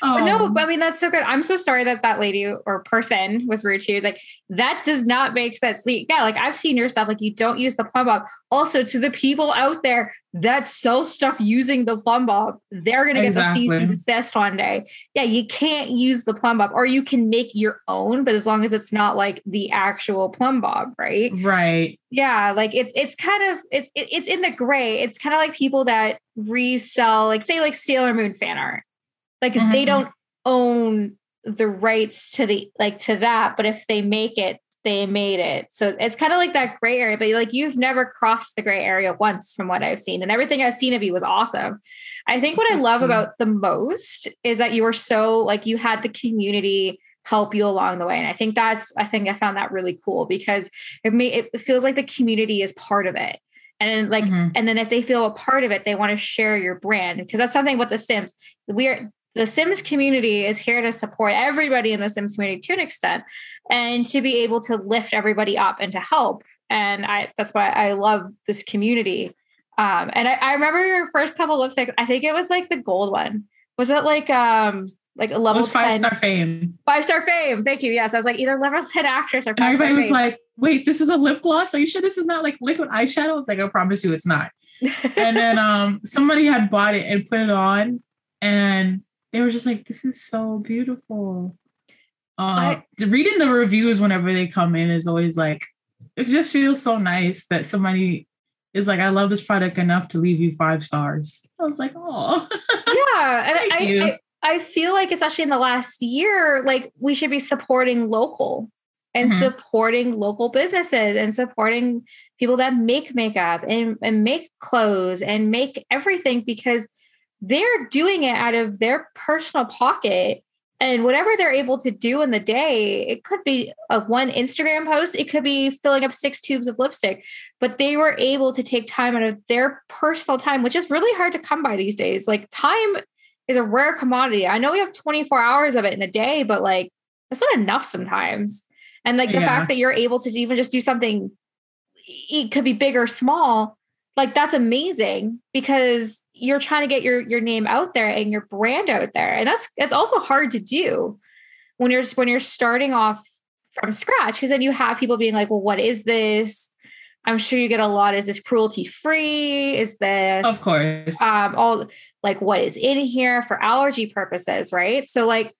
But no, oh. but I mean that's so good. I'm so sorry that that lady or person was rude to you. Like that does not make sense. Like, Yeah, like I've seen your stuff. Like you don't use the plumb bob. Also, to the people out there that sell stuff using the plumb bob, they're gonna get the cease and desist one day. Yeah, you can't use the plumb bob, or you can make your own, but as long as it's not like the actual plumb bob, right? right. Yeah, like it's it's kind of it's it's in the gray. It's kind of like people that resell, like say like Sailor Moon fan art. Like they Mhm. don't own the rights to the like to that, but if they make it, they made it. So it's kind of like that gray area. But like you've never crossed the gray area once, from what I've seen, and everything I've seen of you was awesome. I think what I love about the most is that you were so like you had the community help you along the way and i think that's i think i found that really cool because it may it feels like the community is part of it and then like Mhm. and then if they feel a part of it they want to share your brand because that's something with the sims we are the sims community is here to support everybody in the sims community to an extent and to be able to lift everybody up and to help and i that's why i love this community um and i, I remember your first couple lipsticks i think it was like the gold one was it like um like a It level was five 10 star fame. five star fame thank you yes i was like either level 10 actress or And five everybody was fame. like, wait, this is a lip gloss? Are you sure this is not like liquid eyeshadow? I was like, I promise you it's not. (laughs) And then um somebody had bought it and put it on and they were just like, this is so beautiful. Uh, I- reading the reviews whenever they come in is always like, it just feels so nice that somebody is like, I love this product enough to leave you five stars. I was like, oh, (laughs) yeah and I. I i feel like especially in the last year like we should be supporting local and Mhm. supporting local businesses and supporting people that make makeup and, and make clothes and make everything because they're doing it out of their personal pocket. And whatever they're able to do in the day it could be a one instagram post it could be filling up six tubes of lipstick but they were able to take time out of their personal time which is really hard to come by these days. Like time is a rare commodity. I know we have 24 hours of it in a day but like it's not enough sometimes. And like the Yeah. fact that you're able to even just do something it could be big or small like that's amazing because you're trying to get your your name out there and your brand out there. And that's it's also hard to do when you're when you're starting off from scratch because then you have people being like well what is this? I'm sure you get a lot. Is this cruelty free is this of course. um all like what is in here for allergy purposes right? So like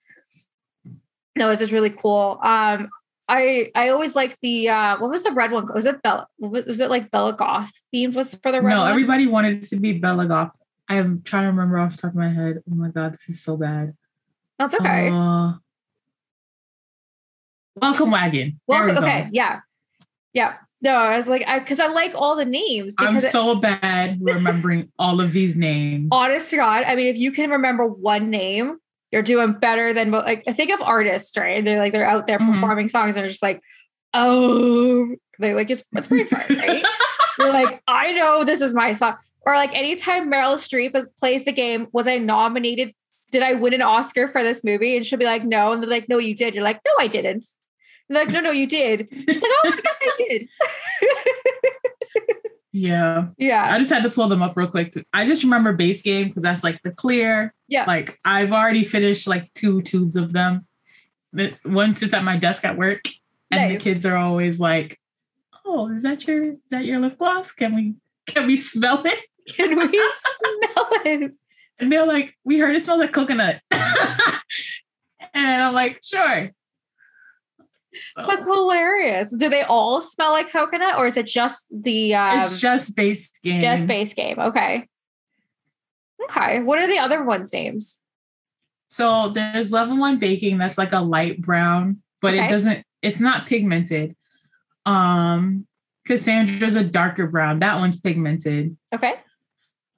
no this is really cool. Um i i always like the uh what was the red one? Was it bella was it like bella goth themed was for the red no, one? everybody wanted it to be Bella Goth. I am trying to remember off the top of my head. Oh my god, this is so bad. that's okay Uh, Welcome Wagon. Well we go. okay yeah yeah no i was like i because i like all the names I'm because it- so bad remembering (laughs) all of these names. honest to god i mean if you can remember one name you're doing better than like I think of artists right they're like they're out there Mhm. performing songs and they're just like oh they like it's it's pretty fun right (laughs) You're like, I know this is my song. Or like anytime Meryl Streep is, plays the game, was I nominated did I win an Oscar for this movie? And she'll be like, no. And they're like, no, you did. You're like, no, I didn't. And they're like, no, no, you did. She's like, oh, I guess I did. (laughs) Yeah. yeah. I just had to pull them up real quick. I just remember base game because that's like the clear. Yeah. Like I've already finished like two tubes of them. One sits at my desk at work, and Nice. the kids are always like, "Oh, is that your is that your lip gloss? Can we can we smell it?" Can we (laughs) smell it? And they're like, "We heard it smells like coconut," (laughs) and I'm like, "Sure." So, That's hilarious. Do they all smell like coconut or is it just the um, it's just base game. just base game? Okay. Okay. What are the other ones' names? So there's level one baking that's like a light brown, but Okay. it doesn't, it's not pigmented. Um Cassandra's a darker brown. That one's pigmented. Okay.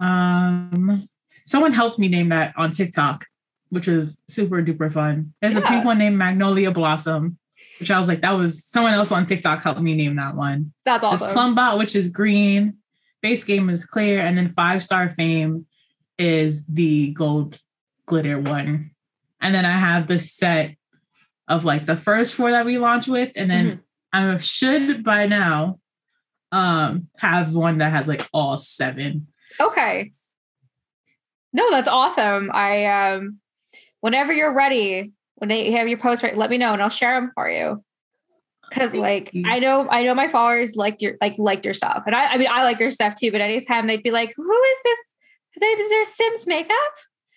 Um someone helped me name that on TikTok, which was super duper fun. There's a pink one named Magnolia Blossom, which I was like, that was someone else on TikTok helped me name that one. That's There's awesome. Plumbob, which is green. Base game is clear, and then five star fame is the gold glitter one. And then I have the set of like the first four that we launched with, and then Mm-hmm. I should by now um have one that has like all seven. Okay. No, that's awesome. I um whenever you're ready, when they have your post ready, let me know and I'll share them for you. Cause like you. I know I know my followers like your like liked your stuff. And I I mean I like your stuff too, but anytime they'd be like, who is this? They their Sims makeup?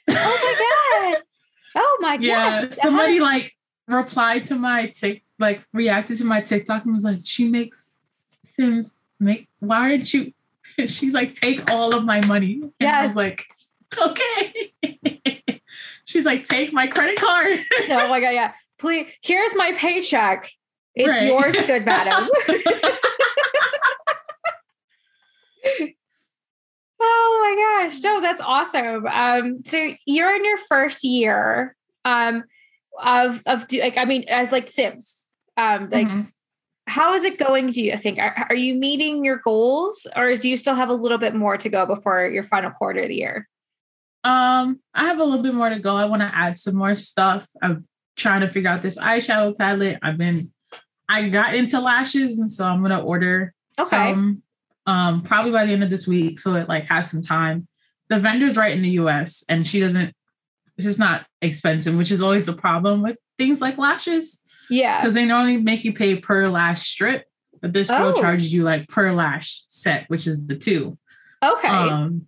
Oh my god. (laughs) Oh my god. Yeah, somebody like replied to my tick, like reacted to my TikTok and was like, "She makes Sims make. Why aren't you?" (laughs) She's like, "Take all of my money." And I was like, "Okay." (laughs) She's like, "Take my credit card." (laughs) oh my god, yeah. Please, here's my paycheck. It's Right. yours, good madam. Oh my gosh. No, that's awesome. Um, so you're in your first year um of of do like I mean as like Sims. Um like Mhm. How is it going do you think? Are, are you meeting your goals or do you still have a little bit more to go before your final quarter of the year? Um, I have a little bit more to go. I want to add some more stuff. I'm trying to figure out this eyeshadow palette. I've been, I got into lashes, and so I'm gonna order Okay. some, um, probably by the end of this week, so it like has some time. The vendor's right in the U.S. and she doesn't. It's just not expensive, which is always a problem with things like lashes Yeah. because they normally make you pay per lash strip, but this girl Oh. charges you like per lash set, which is the two. Okay. Um,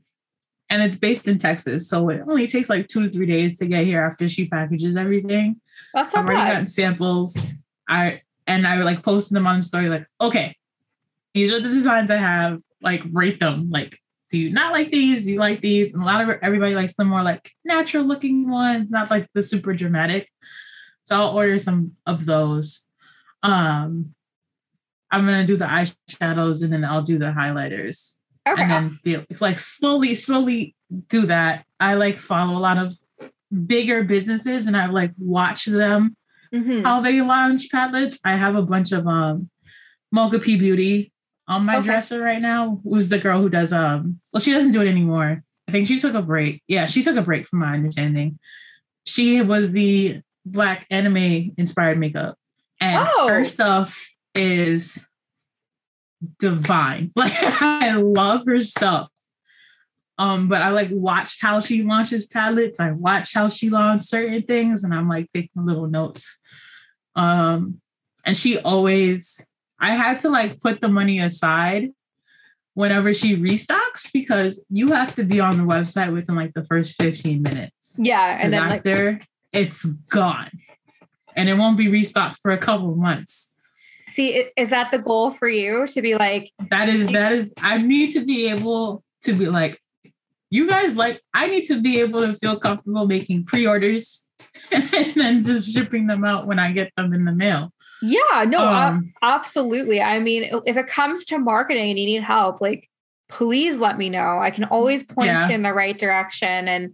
and it's based in Texas, so it only takes like two to three days to get here after she packages everything. that's I've already bad. gotten samples. I and I like posted them on the story, like, okay, these are the designs I have. Like, rate them. Like, do you not like these? Do you like these? And a lot of everybody likes the more like natural looking ones, not like the super dramatic. So I'll order some of those. Um, I'm gonna do the eyeshadows and then I'll do the highlighters Okay. and then be like slowly, slowly do that. I like follow a lot of bigger businesses and I like watch them Mhm. how they launch palettes. I have a bunch of um Mocha P Beauty on my Okay. dresser right now. Who's the girl who does um well she doesn't do it anymore. I think she took a break. Yeah, she took a break from my understanding. She was the black anime inspired makeup. And Oh. her stuff is divine. (laughs) Like I love her stuff. Um, but I like watched how she launches palettes. I watch how she launched certain things, and I'm like taking little notes. Um, and she always, I had to like put the money aside whenever she restocks because you have to be on the website within like the first 15 minutes. yeah. And then like after it's gone. And it won't be restocked for a couple of months. see is that the goal for you to be like That is that is I need to be able to be like you guys like I need to be able to feel comfortable making pre-orders (laughs) and then just shipping them out when I get them in the mail. yeah, no, Um, absolutely. I mean, if it comes to marketing and you need help, like please let me know. I can always point Yeah. you in the right direction. And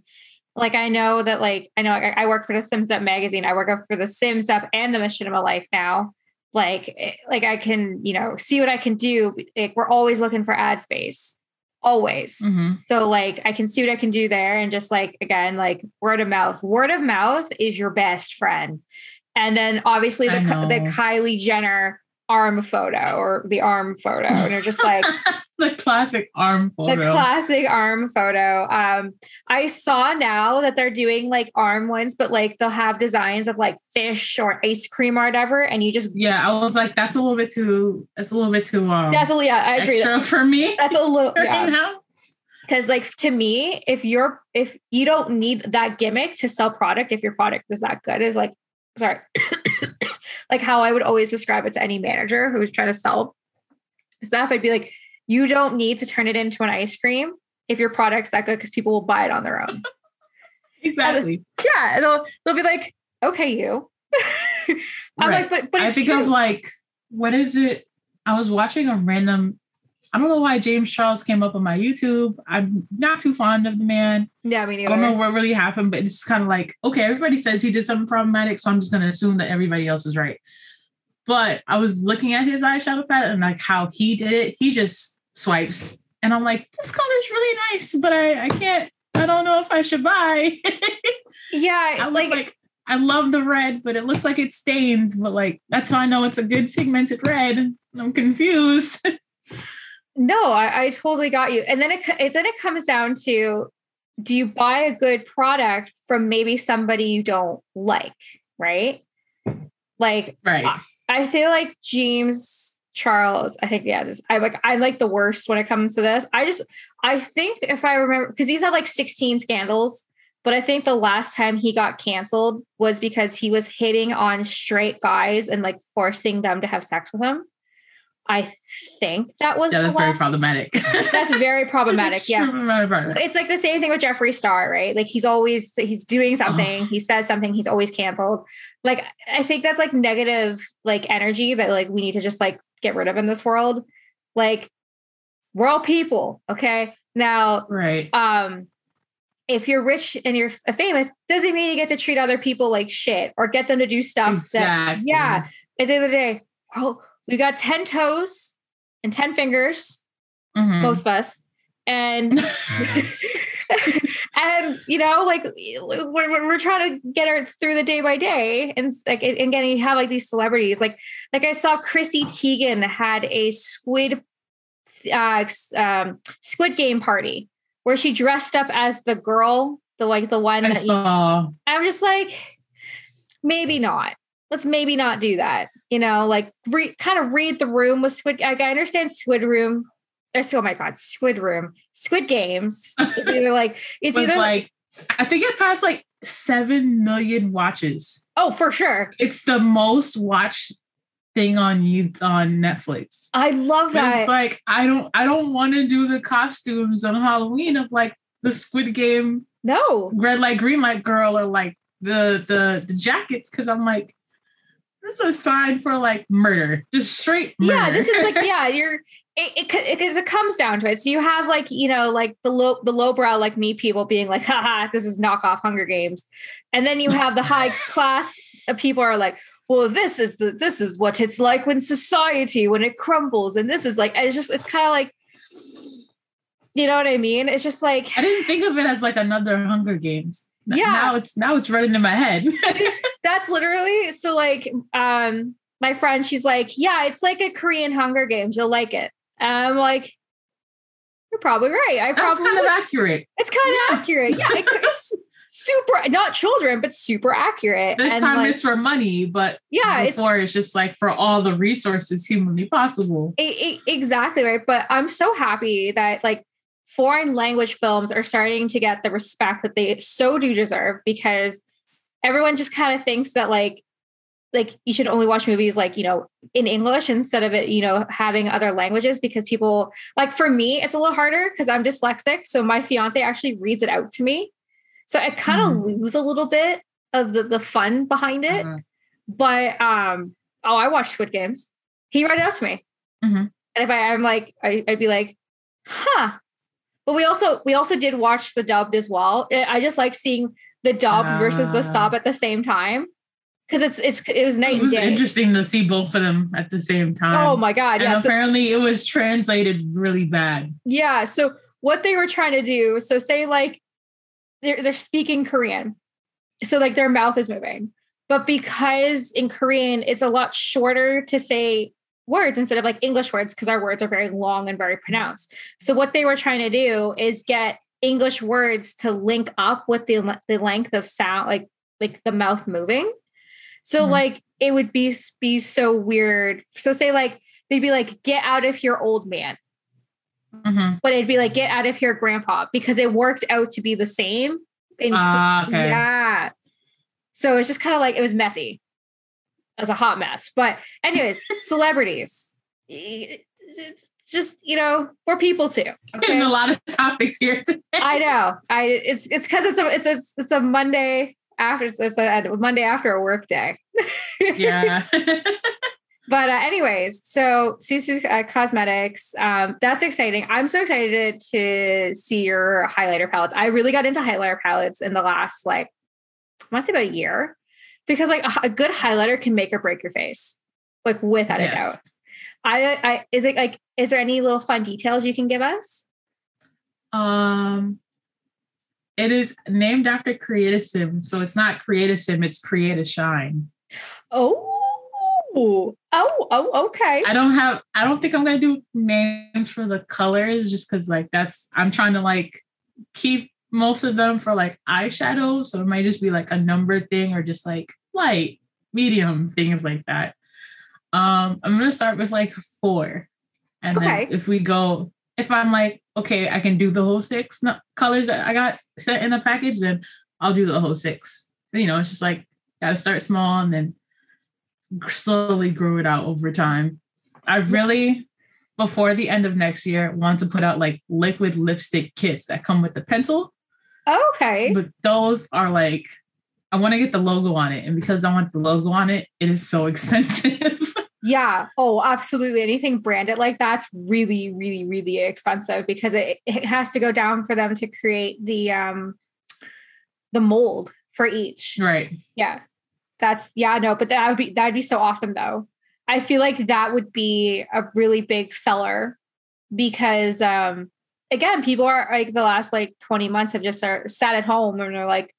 like I know that like I know I, I work for the Sims Up magazine. I work for the Sims Up and the Machinima Life now. Like eh, like I can, you know, see what I can do. Like, we're always looking for ad space. always. Mhm. So like I can see what I can do there and just like again like word of mouth. Word of mouth is your best friend. And then obviously the the. Kylie Jenner arm photo or the arm photo and you're just like (laughs) (laughs) the classic arm photo. the classic arm photo. Um I saw now that they're doing like arm ones but like they'll have designs of like fish or ice cream or whatever and you just yeah, I was like, that's a little bit too. That's a little bit too um definitely yeah, I agree. extra for me That's a little (laughs) yeah. because like to me if you're if you don't need that gimmick to sell product if your product is that good is like sorry (coughs) like how i would always describe it to any manager who's trying to sell stuff i'd be like you don't need to turn it into an ice cream if your product's that good because people will buy it on their own (laughs) Exactly. yeah and they'll, they'll be like okay you (laughs) i'm Right. like but but I think true. of like, what is it? I was watching a random. I don't know why James Charles came up on my YouTube. I'm not too fond of the man. yeah me neither. I don't know what really happened, but it's kind of like, okay, everybody says he did something problematic, so I'm just gonna assume that everybody else is right. But I was looking at his eyeshadow palette and like how he did it, he just swipes. And I'm like, this color is really nice, but I, I can't, I don't know if I should buy. (laughs) yeah I was like, like, I love the red, but it looks like it stains. But like, that's how I know it's a good pigmented red. I'm confused. (laughs) No, I, I totally got you. And then it, it then it comes down to do you buy a good product from maybe somebody you don't like, right? Like right. I feel like James Charles, I think yeah, this I like I'm like the worst when it comes to this. I just I think if I remember because he's had like 16 scandals, but I think the last time he got canceled was because he was hitting on straight guys and like forcing them to have sex with him. I think that was Yeah, that's very problematic. (laughs) that's very (laughs) problematic. Yeah. problematic. It's like the same thing with Jeffree Star, right? Like he's always he's doing something, he says something, he's always canceled. Like I think that's like negative like energy that like we need to just like get rid of in this world. Like we're all people, okay? Now, Right. um if you're rich and you're famous, doesn't mean you get to treat other people like shit or get them to do stuff that yeah. At the end of the day, well, we got 10 toes and 10 fingers Mhm. most of us and (laughs) (laughs) and you know like we're, we're trying to get her through the day by day and like and again you have like these celebrities like like i saw chrissy teigen had a squid uh um squid game party where she dressed up as the girl the like the one I that you, saw. i'm just like maybe not let's maybe not do that you know like re- kind of read the room with squid like, i understand squid room there's oh my god squid room squid games it's (laughs) either like it's either like, I think it passed like seven million watches. oh for sure It's the most watched thing on you on Netflix. i love But that it's like I don't I don't want to do the costumes on Halloween of like the Squid Game no red light green light girl or like the the the jackets because I'm like this is a sign for like murder, just straight murder. yeah this is like (laughs) yeah you're it, it, it, it, comes down to it so you have like you know like the low the lowbrow like me people being like haha this is knockoff hunger games and then you have the high (laughs) class uh, people are like well this is the this is what it's like when society when it crumbles and this is like it's just it's kind of like you know what i mean it's just like I didn't think of it as like another Hunger Games. Yeah. Now it's now it's running in my head. (laughs) that's literally so like um my friend she's like yeah it's like a korean hunger games you'll like it. And i'm like you're probably right i That's probably kind of accurate. it's kind of accurate. Yeah it- (laughs) it's super not children but super accurate. This and time like, it's for money, but yeah it's before it's just like for all the resources humanly possible. E- e- exactly right but i'm so happy that like foreign language films are starting to get the respect that they so do deserve because everyone just kind of thinks that like like you should only watch movies like you know in english instead of it you know having other languages because people like for me it's a little harder because i'm dyslexic so my fiance actually reads it out to me. So i kind of Mhm. lose a little bit of the the fun behind it. Uh, but um oh i watch squid games. He read it out to me. Mhm. and if I, i'm like I, i'd be like huh. But we also we also did watch the dubbed as well. I just like seeing the dub versus the Ah. sub at the same time because it's it's it was night it was interesting to see both of them at the same time. oh my god and yeah so, apparently it was translated really bad. yeah so what they were trying to do. So say like they're they're speaking Korean. So like their mouth is moving. But because in Korean it's a lot shorter to say words instead of like English words because our words are very long and very pronounced. So what they were trying to do is get English words to link up with the the length of sound like like the mouth moving. So mm-hmm. like it would be be so weird. So say like they'd be like get out of here old man. Mm-hmm. But it'd be like get out of here grandpa because it worked out to be the same. In, uh, okay. Yeah. So it's just kind of like it was messy as a hot mess. But anyways, (laughs) celebrities. It's just you know we're people too. Okay? And a lot of (laughs) topics here. Today. I know. I it's it's because it's a it's a it's a Monday after it's a Monday after a work day. (laughs) yeah. but uh, anyways, so Sul Sul uh, Cosmetics, um, that's exciting. I'm so excited to see your highlighter palettes. I really got into highlighter palettes in the last like I want to say about a year because like a, a, good highlighter can make or break your face, like without yes. a doubt. I, I is it like is there any little fun details you can give us? Um, it is named after Create-A-Sim, so it's not Create-A-Sim, it's Create-A-Shine. Oh, oh, oh, okay. I don't have. I don't think I'm gonna do names for the colors, just because like that's. I'm trying to like keep most of them for like eyeshadow, so it might just be like a number thing or just like light, medium, things like that. Um, I'm gonna start with like four. And okay. then if we go, if I'm like, okay, I can do the whole six colors that I got set in the package, then I'll do the whole six. You know, it's just like gotta start small and then slowly grow it out over time. I really, before the end of next year, want to put out like liquid lipstick kits that come with the pencil. Okay. But those are like I want to get the logo on it. And because I want the logo on it, it is so (laughs) expensive. Yeah. Oh, absolutely. Anything branded like that's really, really, really expensive because it, it has to go down for them to create the um the mold for each. Right. Yeah. That's yeah, no, but that would be that'd be so awesome though. I feel like that would be a really big seller because um again, people are like the last like 20 months have just are, sat at home and they're like,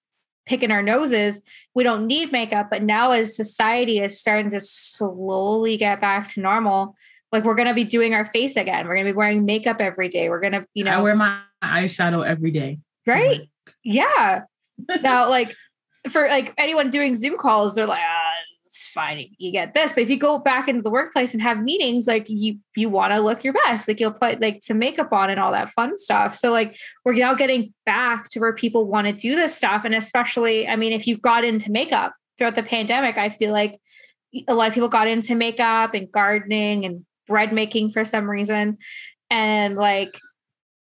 picking our noses. We don't need makeup. But now, as society is starting to slowly get back to normal, like we're going to be doing our face again. We're going to be wearing makeup every day. We're going to, you know, I wear my eyeshadow every day. Right. Yeah. (laughs) now, like for like anyone doing Zoom calls, they're like, ah, it's fine. You get this. But if you go back into the workplace and have meetings, like you you want to look your best. Like you'll put like some makeup on and all that fun stuff. So like we're now getting back to where people want to do this stuff. And especially, I mean, if you got into makeup throughout the pandemic, I feel like a lot of people got into makeup and gardening and bread making for some reason. And like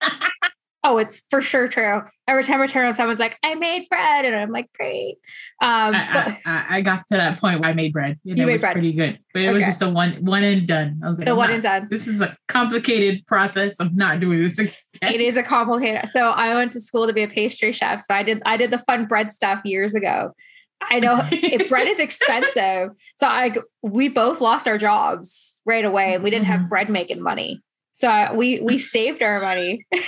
(laughs) Oh, it's for sure true. Every time I turn on someone's like, I made bread. And I'm like, great. Um, I, I, I, got to that point where I made bread. And you it made was bread. pretty good. But it okay. was just a one one and done. I was like, the one not, and done. This is a complicated process. I'm not doing this again. It is a complicated. So I went to school to be a pastry chef. So I did I did the fun bread stuff years ago. I know if bread is expensive. (laughs) So I we both lost our jobs right away and we didn't have mm-hmm. bread making money. So we we saved our money. (laughs) but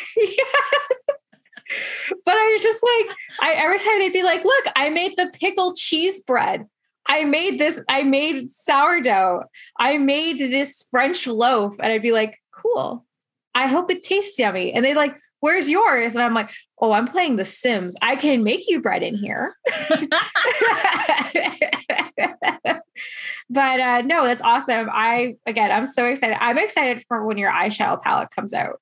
I was just like, I every time they'd be like, look, I made the pickled cheese bread. I made this, I made sourdough. I made this French loaf. And I'd be like, cool. I hope it tastes yummy. And they'd like, where's yours? And I'm like, oh, I'm playing The Sims. I can make you bread in here. (laughs) (laughs) but uh, no, that's awesome. I again, I'm so excited. I'm excited for when your eyeshadow palette comes out.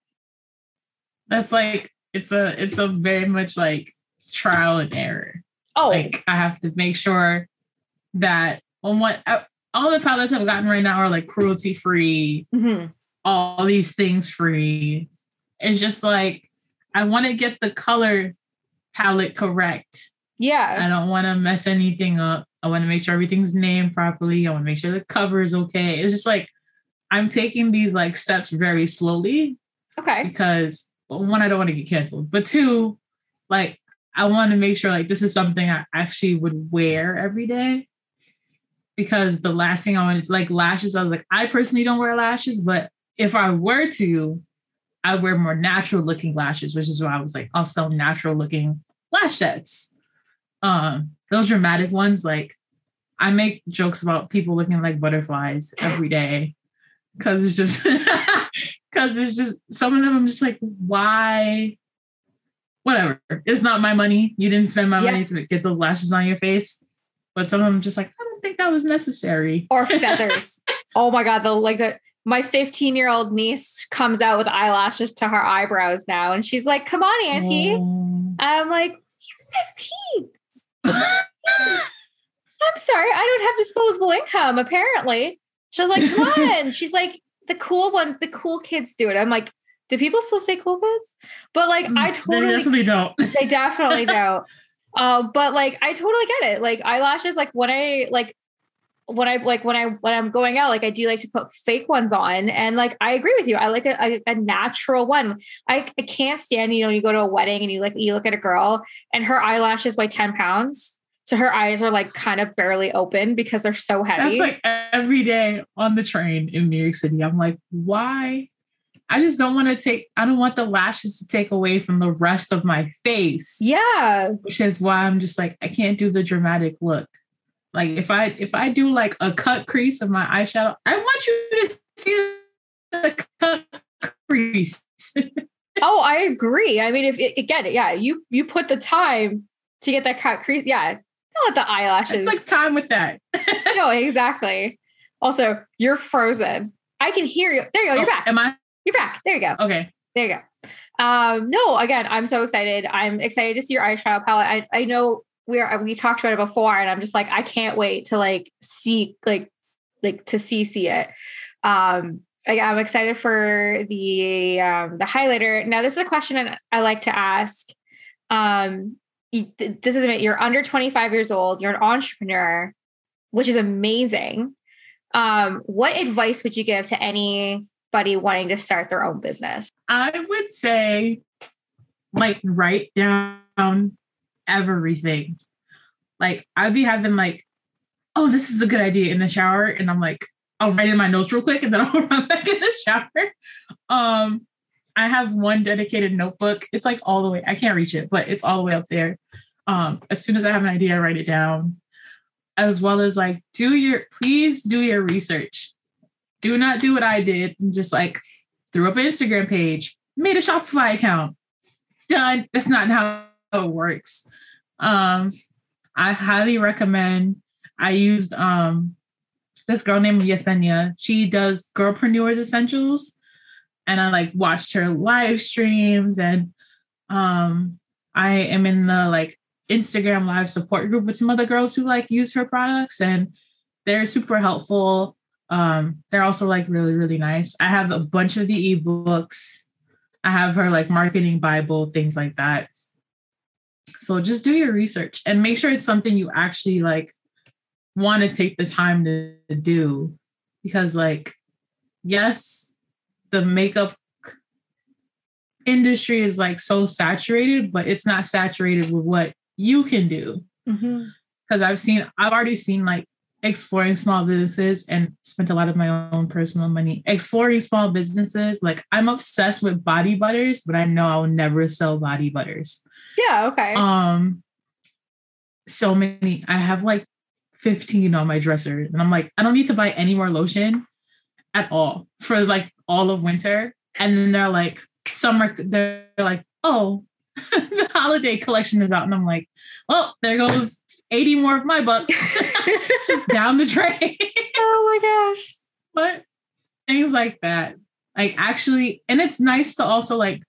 That's like it's a it's a very much like trial and error. Oh, like I have to make sure that on what uh, all the palettes I've gotten right now are like cruelty free, mm-hmm. all these things free. It's just like I want to get the color palette correct. Yeah. I don't want to mess anything up. I want to make sure everything's named properly. I want to make sure the cover is okay. It's just like I'm taking these like steps very slowly. Okay. Because one, I don't want to get canceled, but two, like I want to make sure like this is something I actually would wear every day. Because the last thing I wanted, like lashes, I was like, I personally don't wear lashes, but if I were to, I wear more natural looking lashes, which is why I was like, I'll sell natural looking lash sets. Um, those dramatic ones, like I make jokes about people looking like butterflies every day because it's just (laughs) because it's just some of them I'm just like, why? Whatever. It's not my money. You didn't spend my yeah. money to get those lashes on your face. But some of them just like, I don't think that was necessary. Or (laughs) feathers. oh my god, the like the my 15 year old niece comes out with eyelashes to her eyebrows now, and she's like, "Come on, Auntie." Oh. I'm like, "You're 15." I'm sorry, I don't have disposable income. Apparently, she's like, "Come (laughs) on." she's like, "The cool one, the cool kids do it." I'm like, "Do people still say cool kids?" But like, I totally (laughs) they definitely don't. They definitely don't. Uh, but like, I totally get it. Like eyelashes, like when I like when I like when I when I'm going out, like I do like to put fake ones on, and like I agree with you. I like a, a, a, natural one. I, I can't stand you know you go to a wedding and you like you look at a girl and her eyelashes weigh ten pounds, so her eyes are like kind of barely open because they're so heavy. That's like every day on the train in New York City. I'm like, why? I just don't want to take. I don't want the lashes to take away from the rest of my face. Yeah, which is why I'm just like I can't do the dramatic look. Like if I if I do like a cut crease of my eyeshadow, I want you to see the cut crease. (laughs) oh, I agree. I mean, if again, yeah, you you put the time to get that cut crease, yeah. Not the eyelashes. It's like time with that. (laughs) no, exactly. Also, you're frozen. I can hear you. There you go. You're oh, back. Am I? You're back. There you go. Okay. There you go. Um, no, again, I'm so excited. I'm excited to see your eyeshadow palette. I, I know we're we talked about it before and i'm just like i can't wait to like see like like to see see it. Um I, i'm excited for the um the highlighter. Now this is a question i like to ask. Um this is it you're under 25 years old you're an entrepreneur which is amazing. Um what advice would you give to anybody wanting to start their own business? I would say like write down everything. Like I'd be having like, oh, this is a good idea in the shower. And I'm like, I'll write in my notes real quick and then (laughs) I'll run back in the shower. Um, I have one dedicated notebook. It's like all the way, I can't reach it, but it's all the way up there. Um, as soon as I have an idea, I write it down. As well as like do your please do your research. Do not do what I did and just like threw up an Instagram page, made a Shopify account. Done. That's not how works. Um, I highly recommend. I used um this girl named Yesenia. She does Girlpreneurs Essentials, and I like watched her live streams, and um, I am in the like Instagram live support group with some other girls who like use her products, and they're super helpful. Um, they're also like really really nice. I have a bunch of the ebooks. I have her like marketing bible, things like that. So just do your research and make sure it's something you actually like want to take the time to, do because like yes, the makeup industry is like so saturated, but it's not saturated with what you can do. Because mm-hmm. I've seen, I've already seen like exploring small businesses and spent a lot of my own personal money exploring small businesses. Like I'm obsessed with body butters, but I know I'll never sell body butters. Yeah, okay. Um so many. I have like 15 on my dresser. And I'm like, I don't need to buy any more lotion at all for like all of winter. And then they're like, summer, they're like, oh, (laughs) the holiday collection is out. And I'm like, well, there goes 80 more of my bucks (laughs) just (laughs) down the drain. oh my gosh. But things like that. Like actually, and it's nice to also like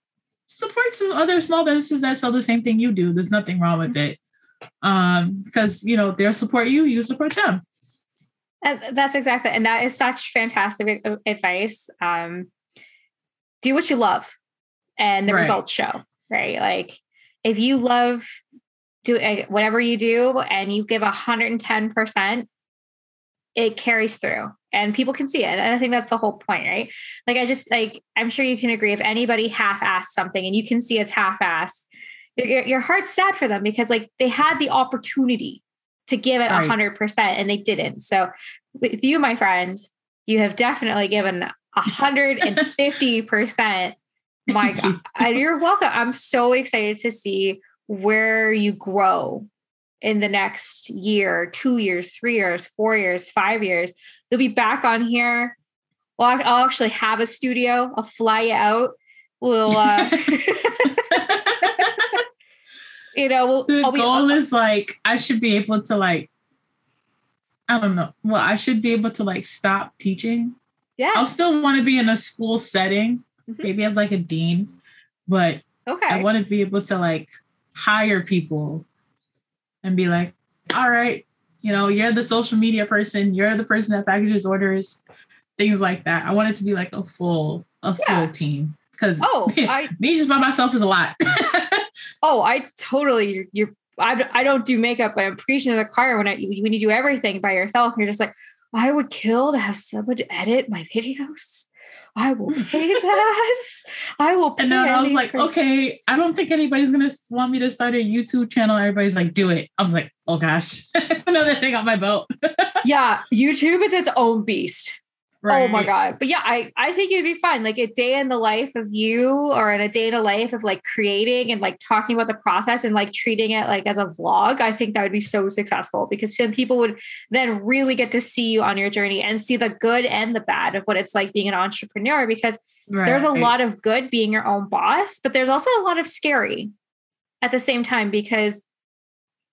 support some other small businesses that sell the same thing you do. There's nothing wrong with it. Um, because you know, they'll support you, you support them. And that's exactly, and that is such fantastic advice. Um, do what you love, and the right. results show. Right, like if you love do eh, whatever you do and you give 110%, it carries through and people can see it. And I think that's the whole point, right? Like, I just like, I'm sure you can agree if anybody half assed something and you can see it's half assed, your, your heart's sad for them because like they had the opportunity to give it a hundred percent and they didn't. So with you, my friend, you have definitely given a (laughs) hundred and fifty percent My God, you're welcome. I'm so excited to see where you grow in the next year, two years, three years, four years, five years. They'll be back on here. Well, I'll actually have a studio. I'll fly you out. We'll, uh, (laughs) (laughs) you know, we'll, the goal is like I should be able to like, I don't know. Well, I should be able to like stop teaching. Yeah, I'll still want to be in a school setting, mm-hmm. maybe as like a dean, but okay, I want to be able to like hire people and be like, all right, you know, you're the social media person, you're the person that packages orders, things like that. I want it to be like a full, a yeah. full team. Because oh, (laughs) I, me just by myself is a lot. (laughs) oh, I totally you're, you're I, I don't do makeup, but I'm preaching to the car when I when you do everything by yourself. And you're just like, I would kill to have someone to edit my videos. I will hmm. pay that. (laughs) I will pay. And then I was like, person. okay, I don't think anybody's gonna want me to start a YouTube channel. Everybody's like, do it. I was like, oh gosh, (laughs) it's another thing on my belt. (laughs) yeah, YouTube is its own beast. Right. Oh my god. But yeah, I I think it'd be fun. Like a day in the life of you or in a day in a life of like creating and like talking about the process and like treating it like as a vlog. I think that would be so successful because then people would then really get to see you on your journey and see the good and the bad of what it's like being an entrepreneur because right. there's a lot of good being your own boss, but there's also a lot of scary at the same time because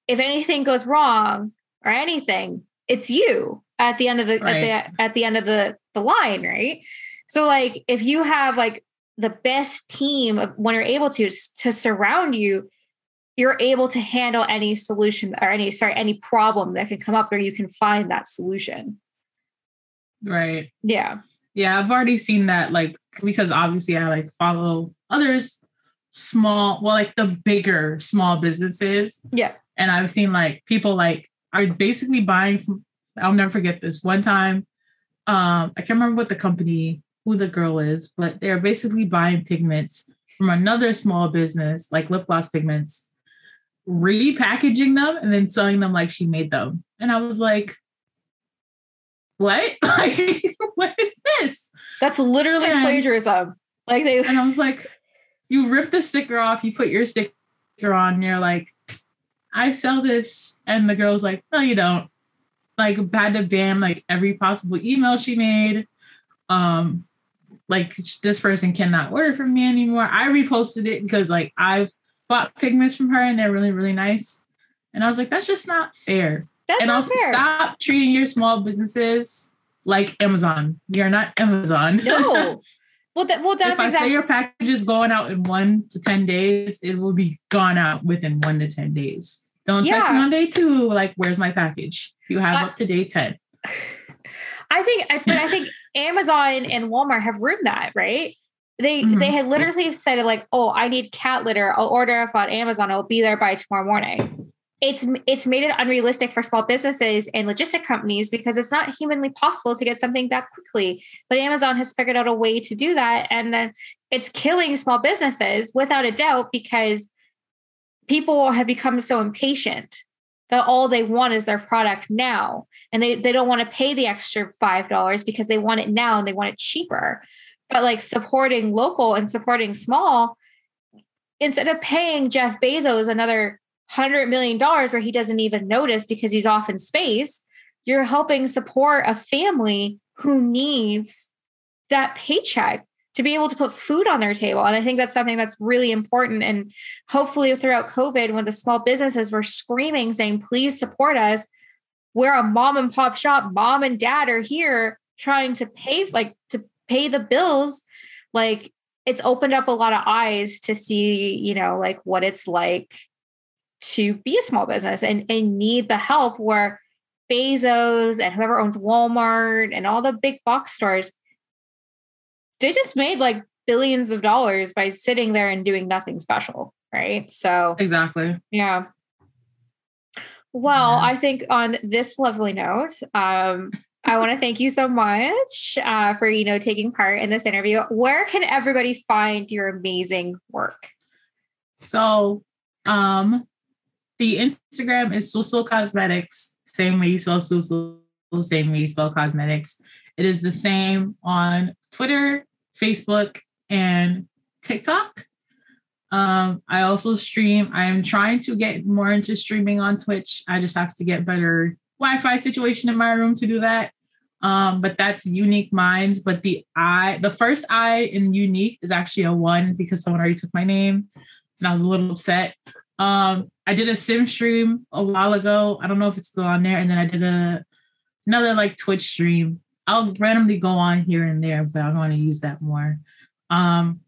if anything goes wrong or anything, it's you at the end of the, right. at the at the end of the the line, right? So like if you have like the best team of when you're able to to surround you, you're able to handle any solution or any sorry any problem that can come up where you can find that solution. Right. Yeah. Yeah, I've already seen that like because obviously I like follow others small, well like the bigger small businesses. Yeah. And I've seen like people like are basically buying from I'll never forget this. One time, um, I can't remember what the company, who the girl is, but they're basically buying pigments from another small business, like lip gloss pigments, repackaging them and then selling them like she made them. And I was like, what? (laughs) Like, what is this? That's literally and, plagiarism. Like they and I was like, you rip the sticker off, you put your sticker on, and you're like, I sell this. And the girl's like, no, you don't like had to ban like every possible email she made. Um, like this person cannot order from me anymore. I reposted it because like I've bought pigments from her and they're really really nice. And I was like, that's just not fair. That's and not also fair. stop treating your small businesses like Amazon. You're not Amazon. No. (laughs) Well, that, well, that's if I exactly- say your package is going out in one to ten days, it will be gone out within one to ten days. Don't yeah. text me on day two, like, where's my package? You have uh, up to day 10. (laughs) I think, but I think Amazon and Walmart have ruined that, right? They mm-hmm. they had literally said like, oh, I need cat litter. I'll order it on Amazon. It'll be there by tomorrow morning. It's it's made it unrealistic for small businesses and logistic companies because it's not humanly possible to get something that quickly. But Amazon has figured out a way to do that, and then it's killing small businesses without a doubt because people have become so impatient that all they want is their product now. And they, they don't want to pay the extra five dollars because they want it now and they want it cheaper. But like supporting local and supporting small instead of paying jeff bezos another hundred million dollars where he doesn't even notice because he's off in space you're helping support a family who needs that paycheck to be able to put food on their table. And I think that's something that's really important. And hopefully, throughout COVID, when the small businesses were screaming, saying, please support us, we're a mom and pop shop, mom and dad are here trying to pay, like, to pay the bills. Like, it's opened up a lot of eyes to see, you know, like what it's like to be a small business and, and need the help where Bezos and whoever owns Walmart and all the big box stores they just made like billions of dollars by sitting there and doing nothing special, right? So exactly, yeah. Well, yeah. I think on this lovely note, um, I want to (laughs) thank you so much uh, for you know taking part in this interview. Where can everybody find your amazing work? So, um, the Instagram is Sul Sul Cosmetics. Same way you spell Sul Sul, same way you spell cosmetics. It is the same on Twitter, Facebook, and TikTok. Um, I also stream. I am trying to get more into streaming on Twitch. I just have to get better Wi-Fi situation in my room to do that. Um, but that's unique minds. But the I, the first I in unique is actually a one because someone already took my name, and I was a little upset. Um, I did a sim stream a while ago. I don't know if it's still on there. And then I did a another like Twitch stream. I'll randomly go on here and there, but I want to use that more. Um,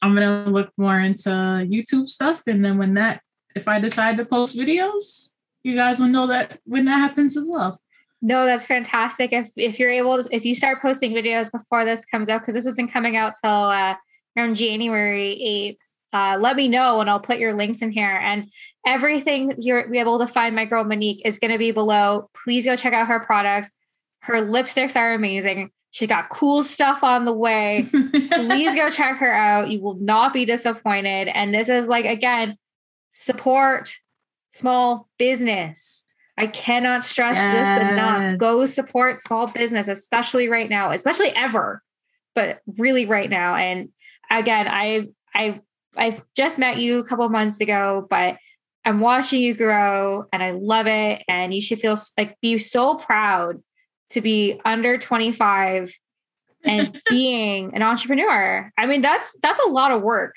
I'm gonna look more into YouTube stuff, and then when that, if I decide to post videos, you guys will know that when that happens as well. No, that's fantastic. If if you're able to, if you start posting videos before this comes out, because this isn't coming out till uh, around January eighth. Uh, let me know and I'll put your links in here. And everything you're able to find my girl Monique is going to be below. Please go check out her products. Her lipsticks are amazing. She's got cool stuff on the way. (laughs) Please go check her out. You will not be disappointed. And this is like, again, support small business. I cannot stress yes. this enough. Go support small business, especially right now, especially ever, but really right now. And again, I I I've just met you a couple months ago, but I'm watching you grow and I love it. And you should feel like be so proud to be under 25 and (laughs) being an entrepreneur. I mean, that's that's a lot of work.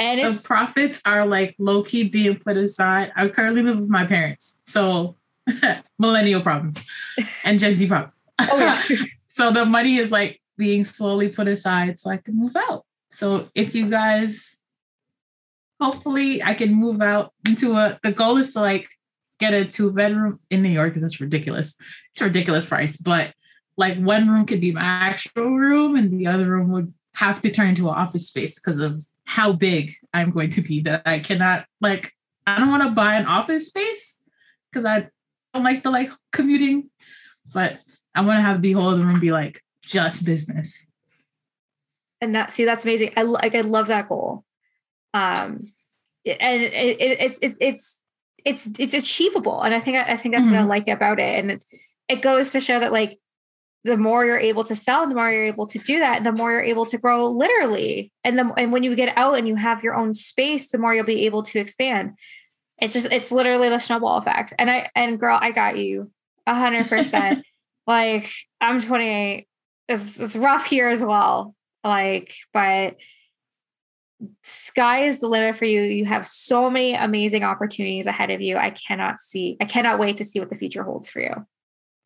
And the profits are like low key being put aside. I currently live with my parents, so (laughs) millennial problems and Gen Z problems. Oh, (laughs) yeah. so the money is like being slowly put aside so I can move out. So if you guys, hopefully, I can move out into a. The goal is to like get a two bedroom in New York because it's ridiculous. It's a ridiculous price, but like one room could be my actual room and the other room would have to turn into an office space because of how big I'm going to be that I cannot like I don't want to buy an office space because I don't like the like commuting. But I want to have the whole room be like just business. And that see that's amazing. I like I love that goal. Um and it, it, it's it's it's it's it's achievable and i think i think that's mm-hmm. what i mm-hmm. like about it and it, it goes to show that like the more you're able to sell the more you're able to do that the more you're able to grow literally and the and when you get out and you have your own space the more you'll be able to expand it's just it's literally the snowball effect and i and girl i got you a hundred percent (laughs) like i'm 28 it's, it's rough here as well like but sky is the limit for you. You have so many amazing opportunities ahead of you. I cannot see, I cannot wait to see what the future holds for you.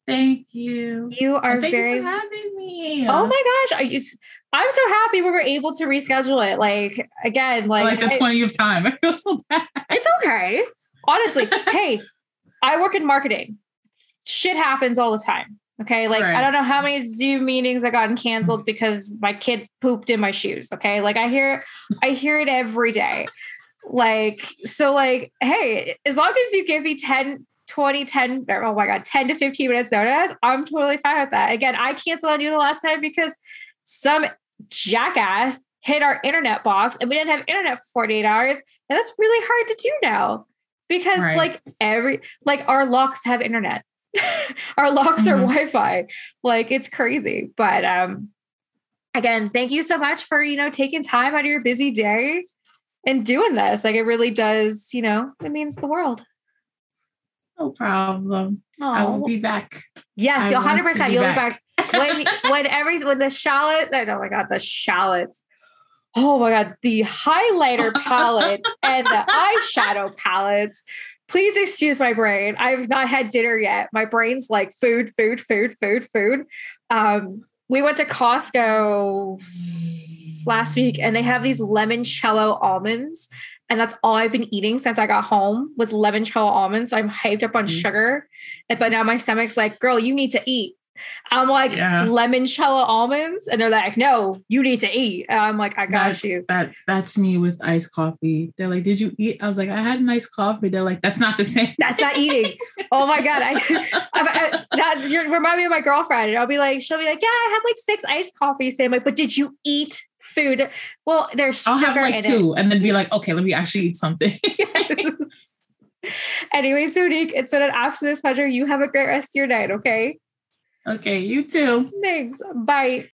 Thank you. You are thank very you having me. Oh my gosh. Are you I'm so happy we were able to reschedule it. Like again, like like the 20th time. (laughs) I feel so bad. It's okay. Honestly, hey, I work in marketing. Shit happens all the time. Okay. Like right. I don't know how many Zoom meetings I gotten canceled (laughs) because my kid pooped in my shoes. Okay. Like I hear I hear it every day. Like, so like, hey, as long as you give me 10, 20, 10, oh my God, 10 to 15 minutes notice, I'm totally fine with that. Again, I canceled on you the last time because some jackass hit our internet box and we didn't have internet for 48 hours. And that's really hard to do now because right. like every like our locks have internet (laughs) our locks mm-hmm. are Wi-Fi. Like it's crazy. But um again, thank you so much for, you know, taking time out of your busy day and doing this. Like it really does, you know, it means the world. No problem. Aww. I will be back. Yes, you'll hundred percent. You'll be back. back. when (laughs) when every when the shallot, oh my god, the shallots. Oh my god, the highlighter palettes and the (laughs) eyeshadow palettes please excuse my brain. I've not had dinner yet. My brain's like food, food, food, food, food. Um, we went to Costco last week and they have these limoncello almonds. And that's all I've been eating since I got home was limoncello almonds. I'm hyped up on mm-hmm. sugar. But now my stomach's like, girl, you need to eat. I'm like yeah. limoncello almonds, and they're like, "No, you need to eat." And I'm like, "I got that's, you." That that's me with iced coffee. They're like, "Did you eat?" I was like, "I had an iced coffee." They're like, "That's not the same." That's not eating. oh my god, I, (laughs) I, I that's you remind me of my girlfriend. And I'll be like, she'll be like, "Yeah, I had like six iced coffees." Same like, but did you eat food? Well, there's I'll have like two, it. and then be (laughs) like, "Okay, let me actually eat something." (laughs) Anyways, Monique, it's been an absolute pleasure. You have a great rest of your night. Okay. Okay, you too. Thanks. Bye.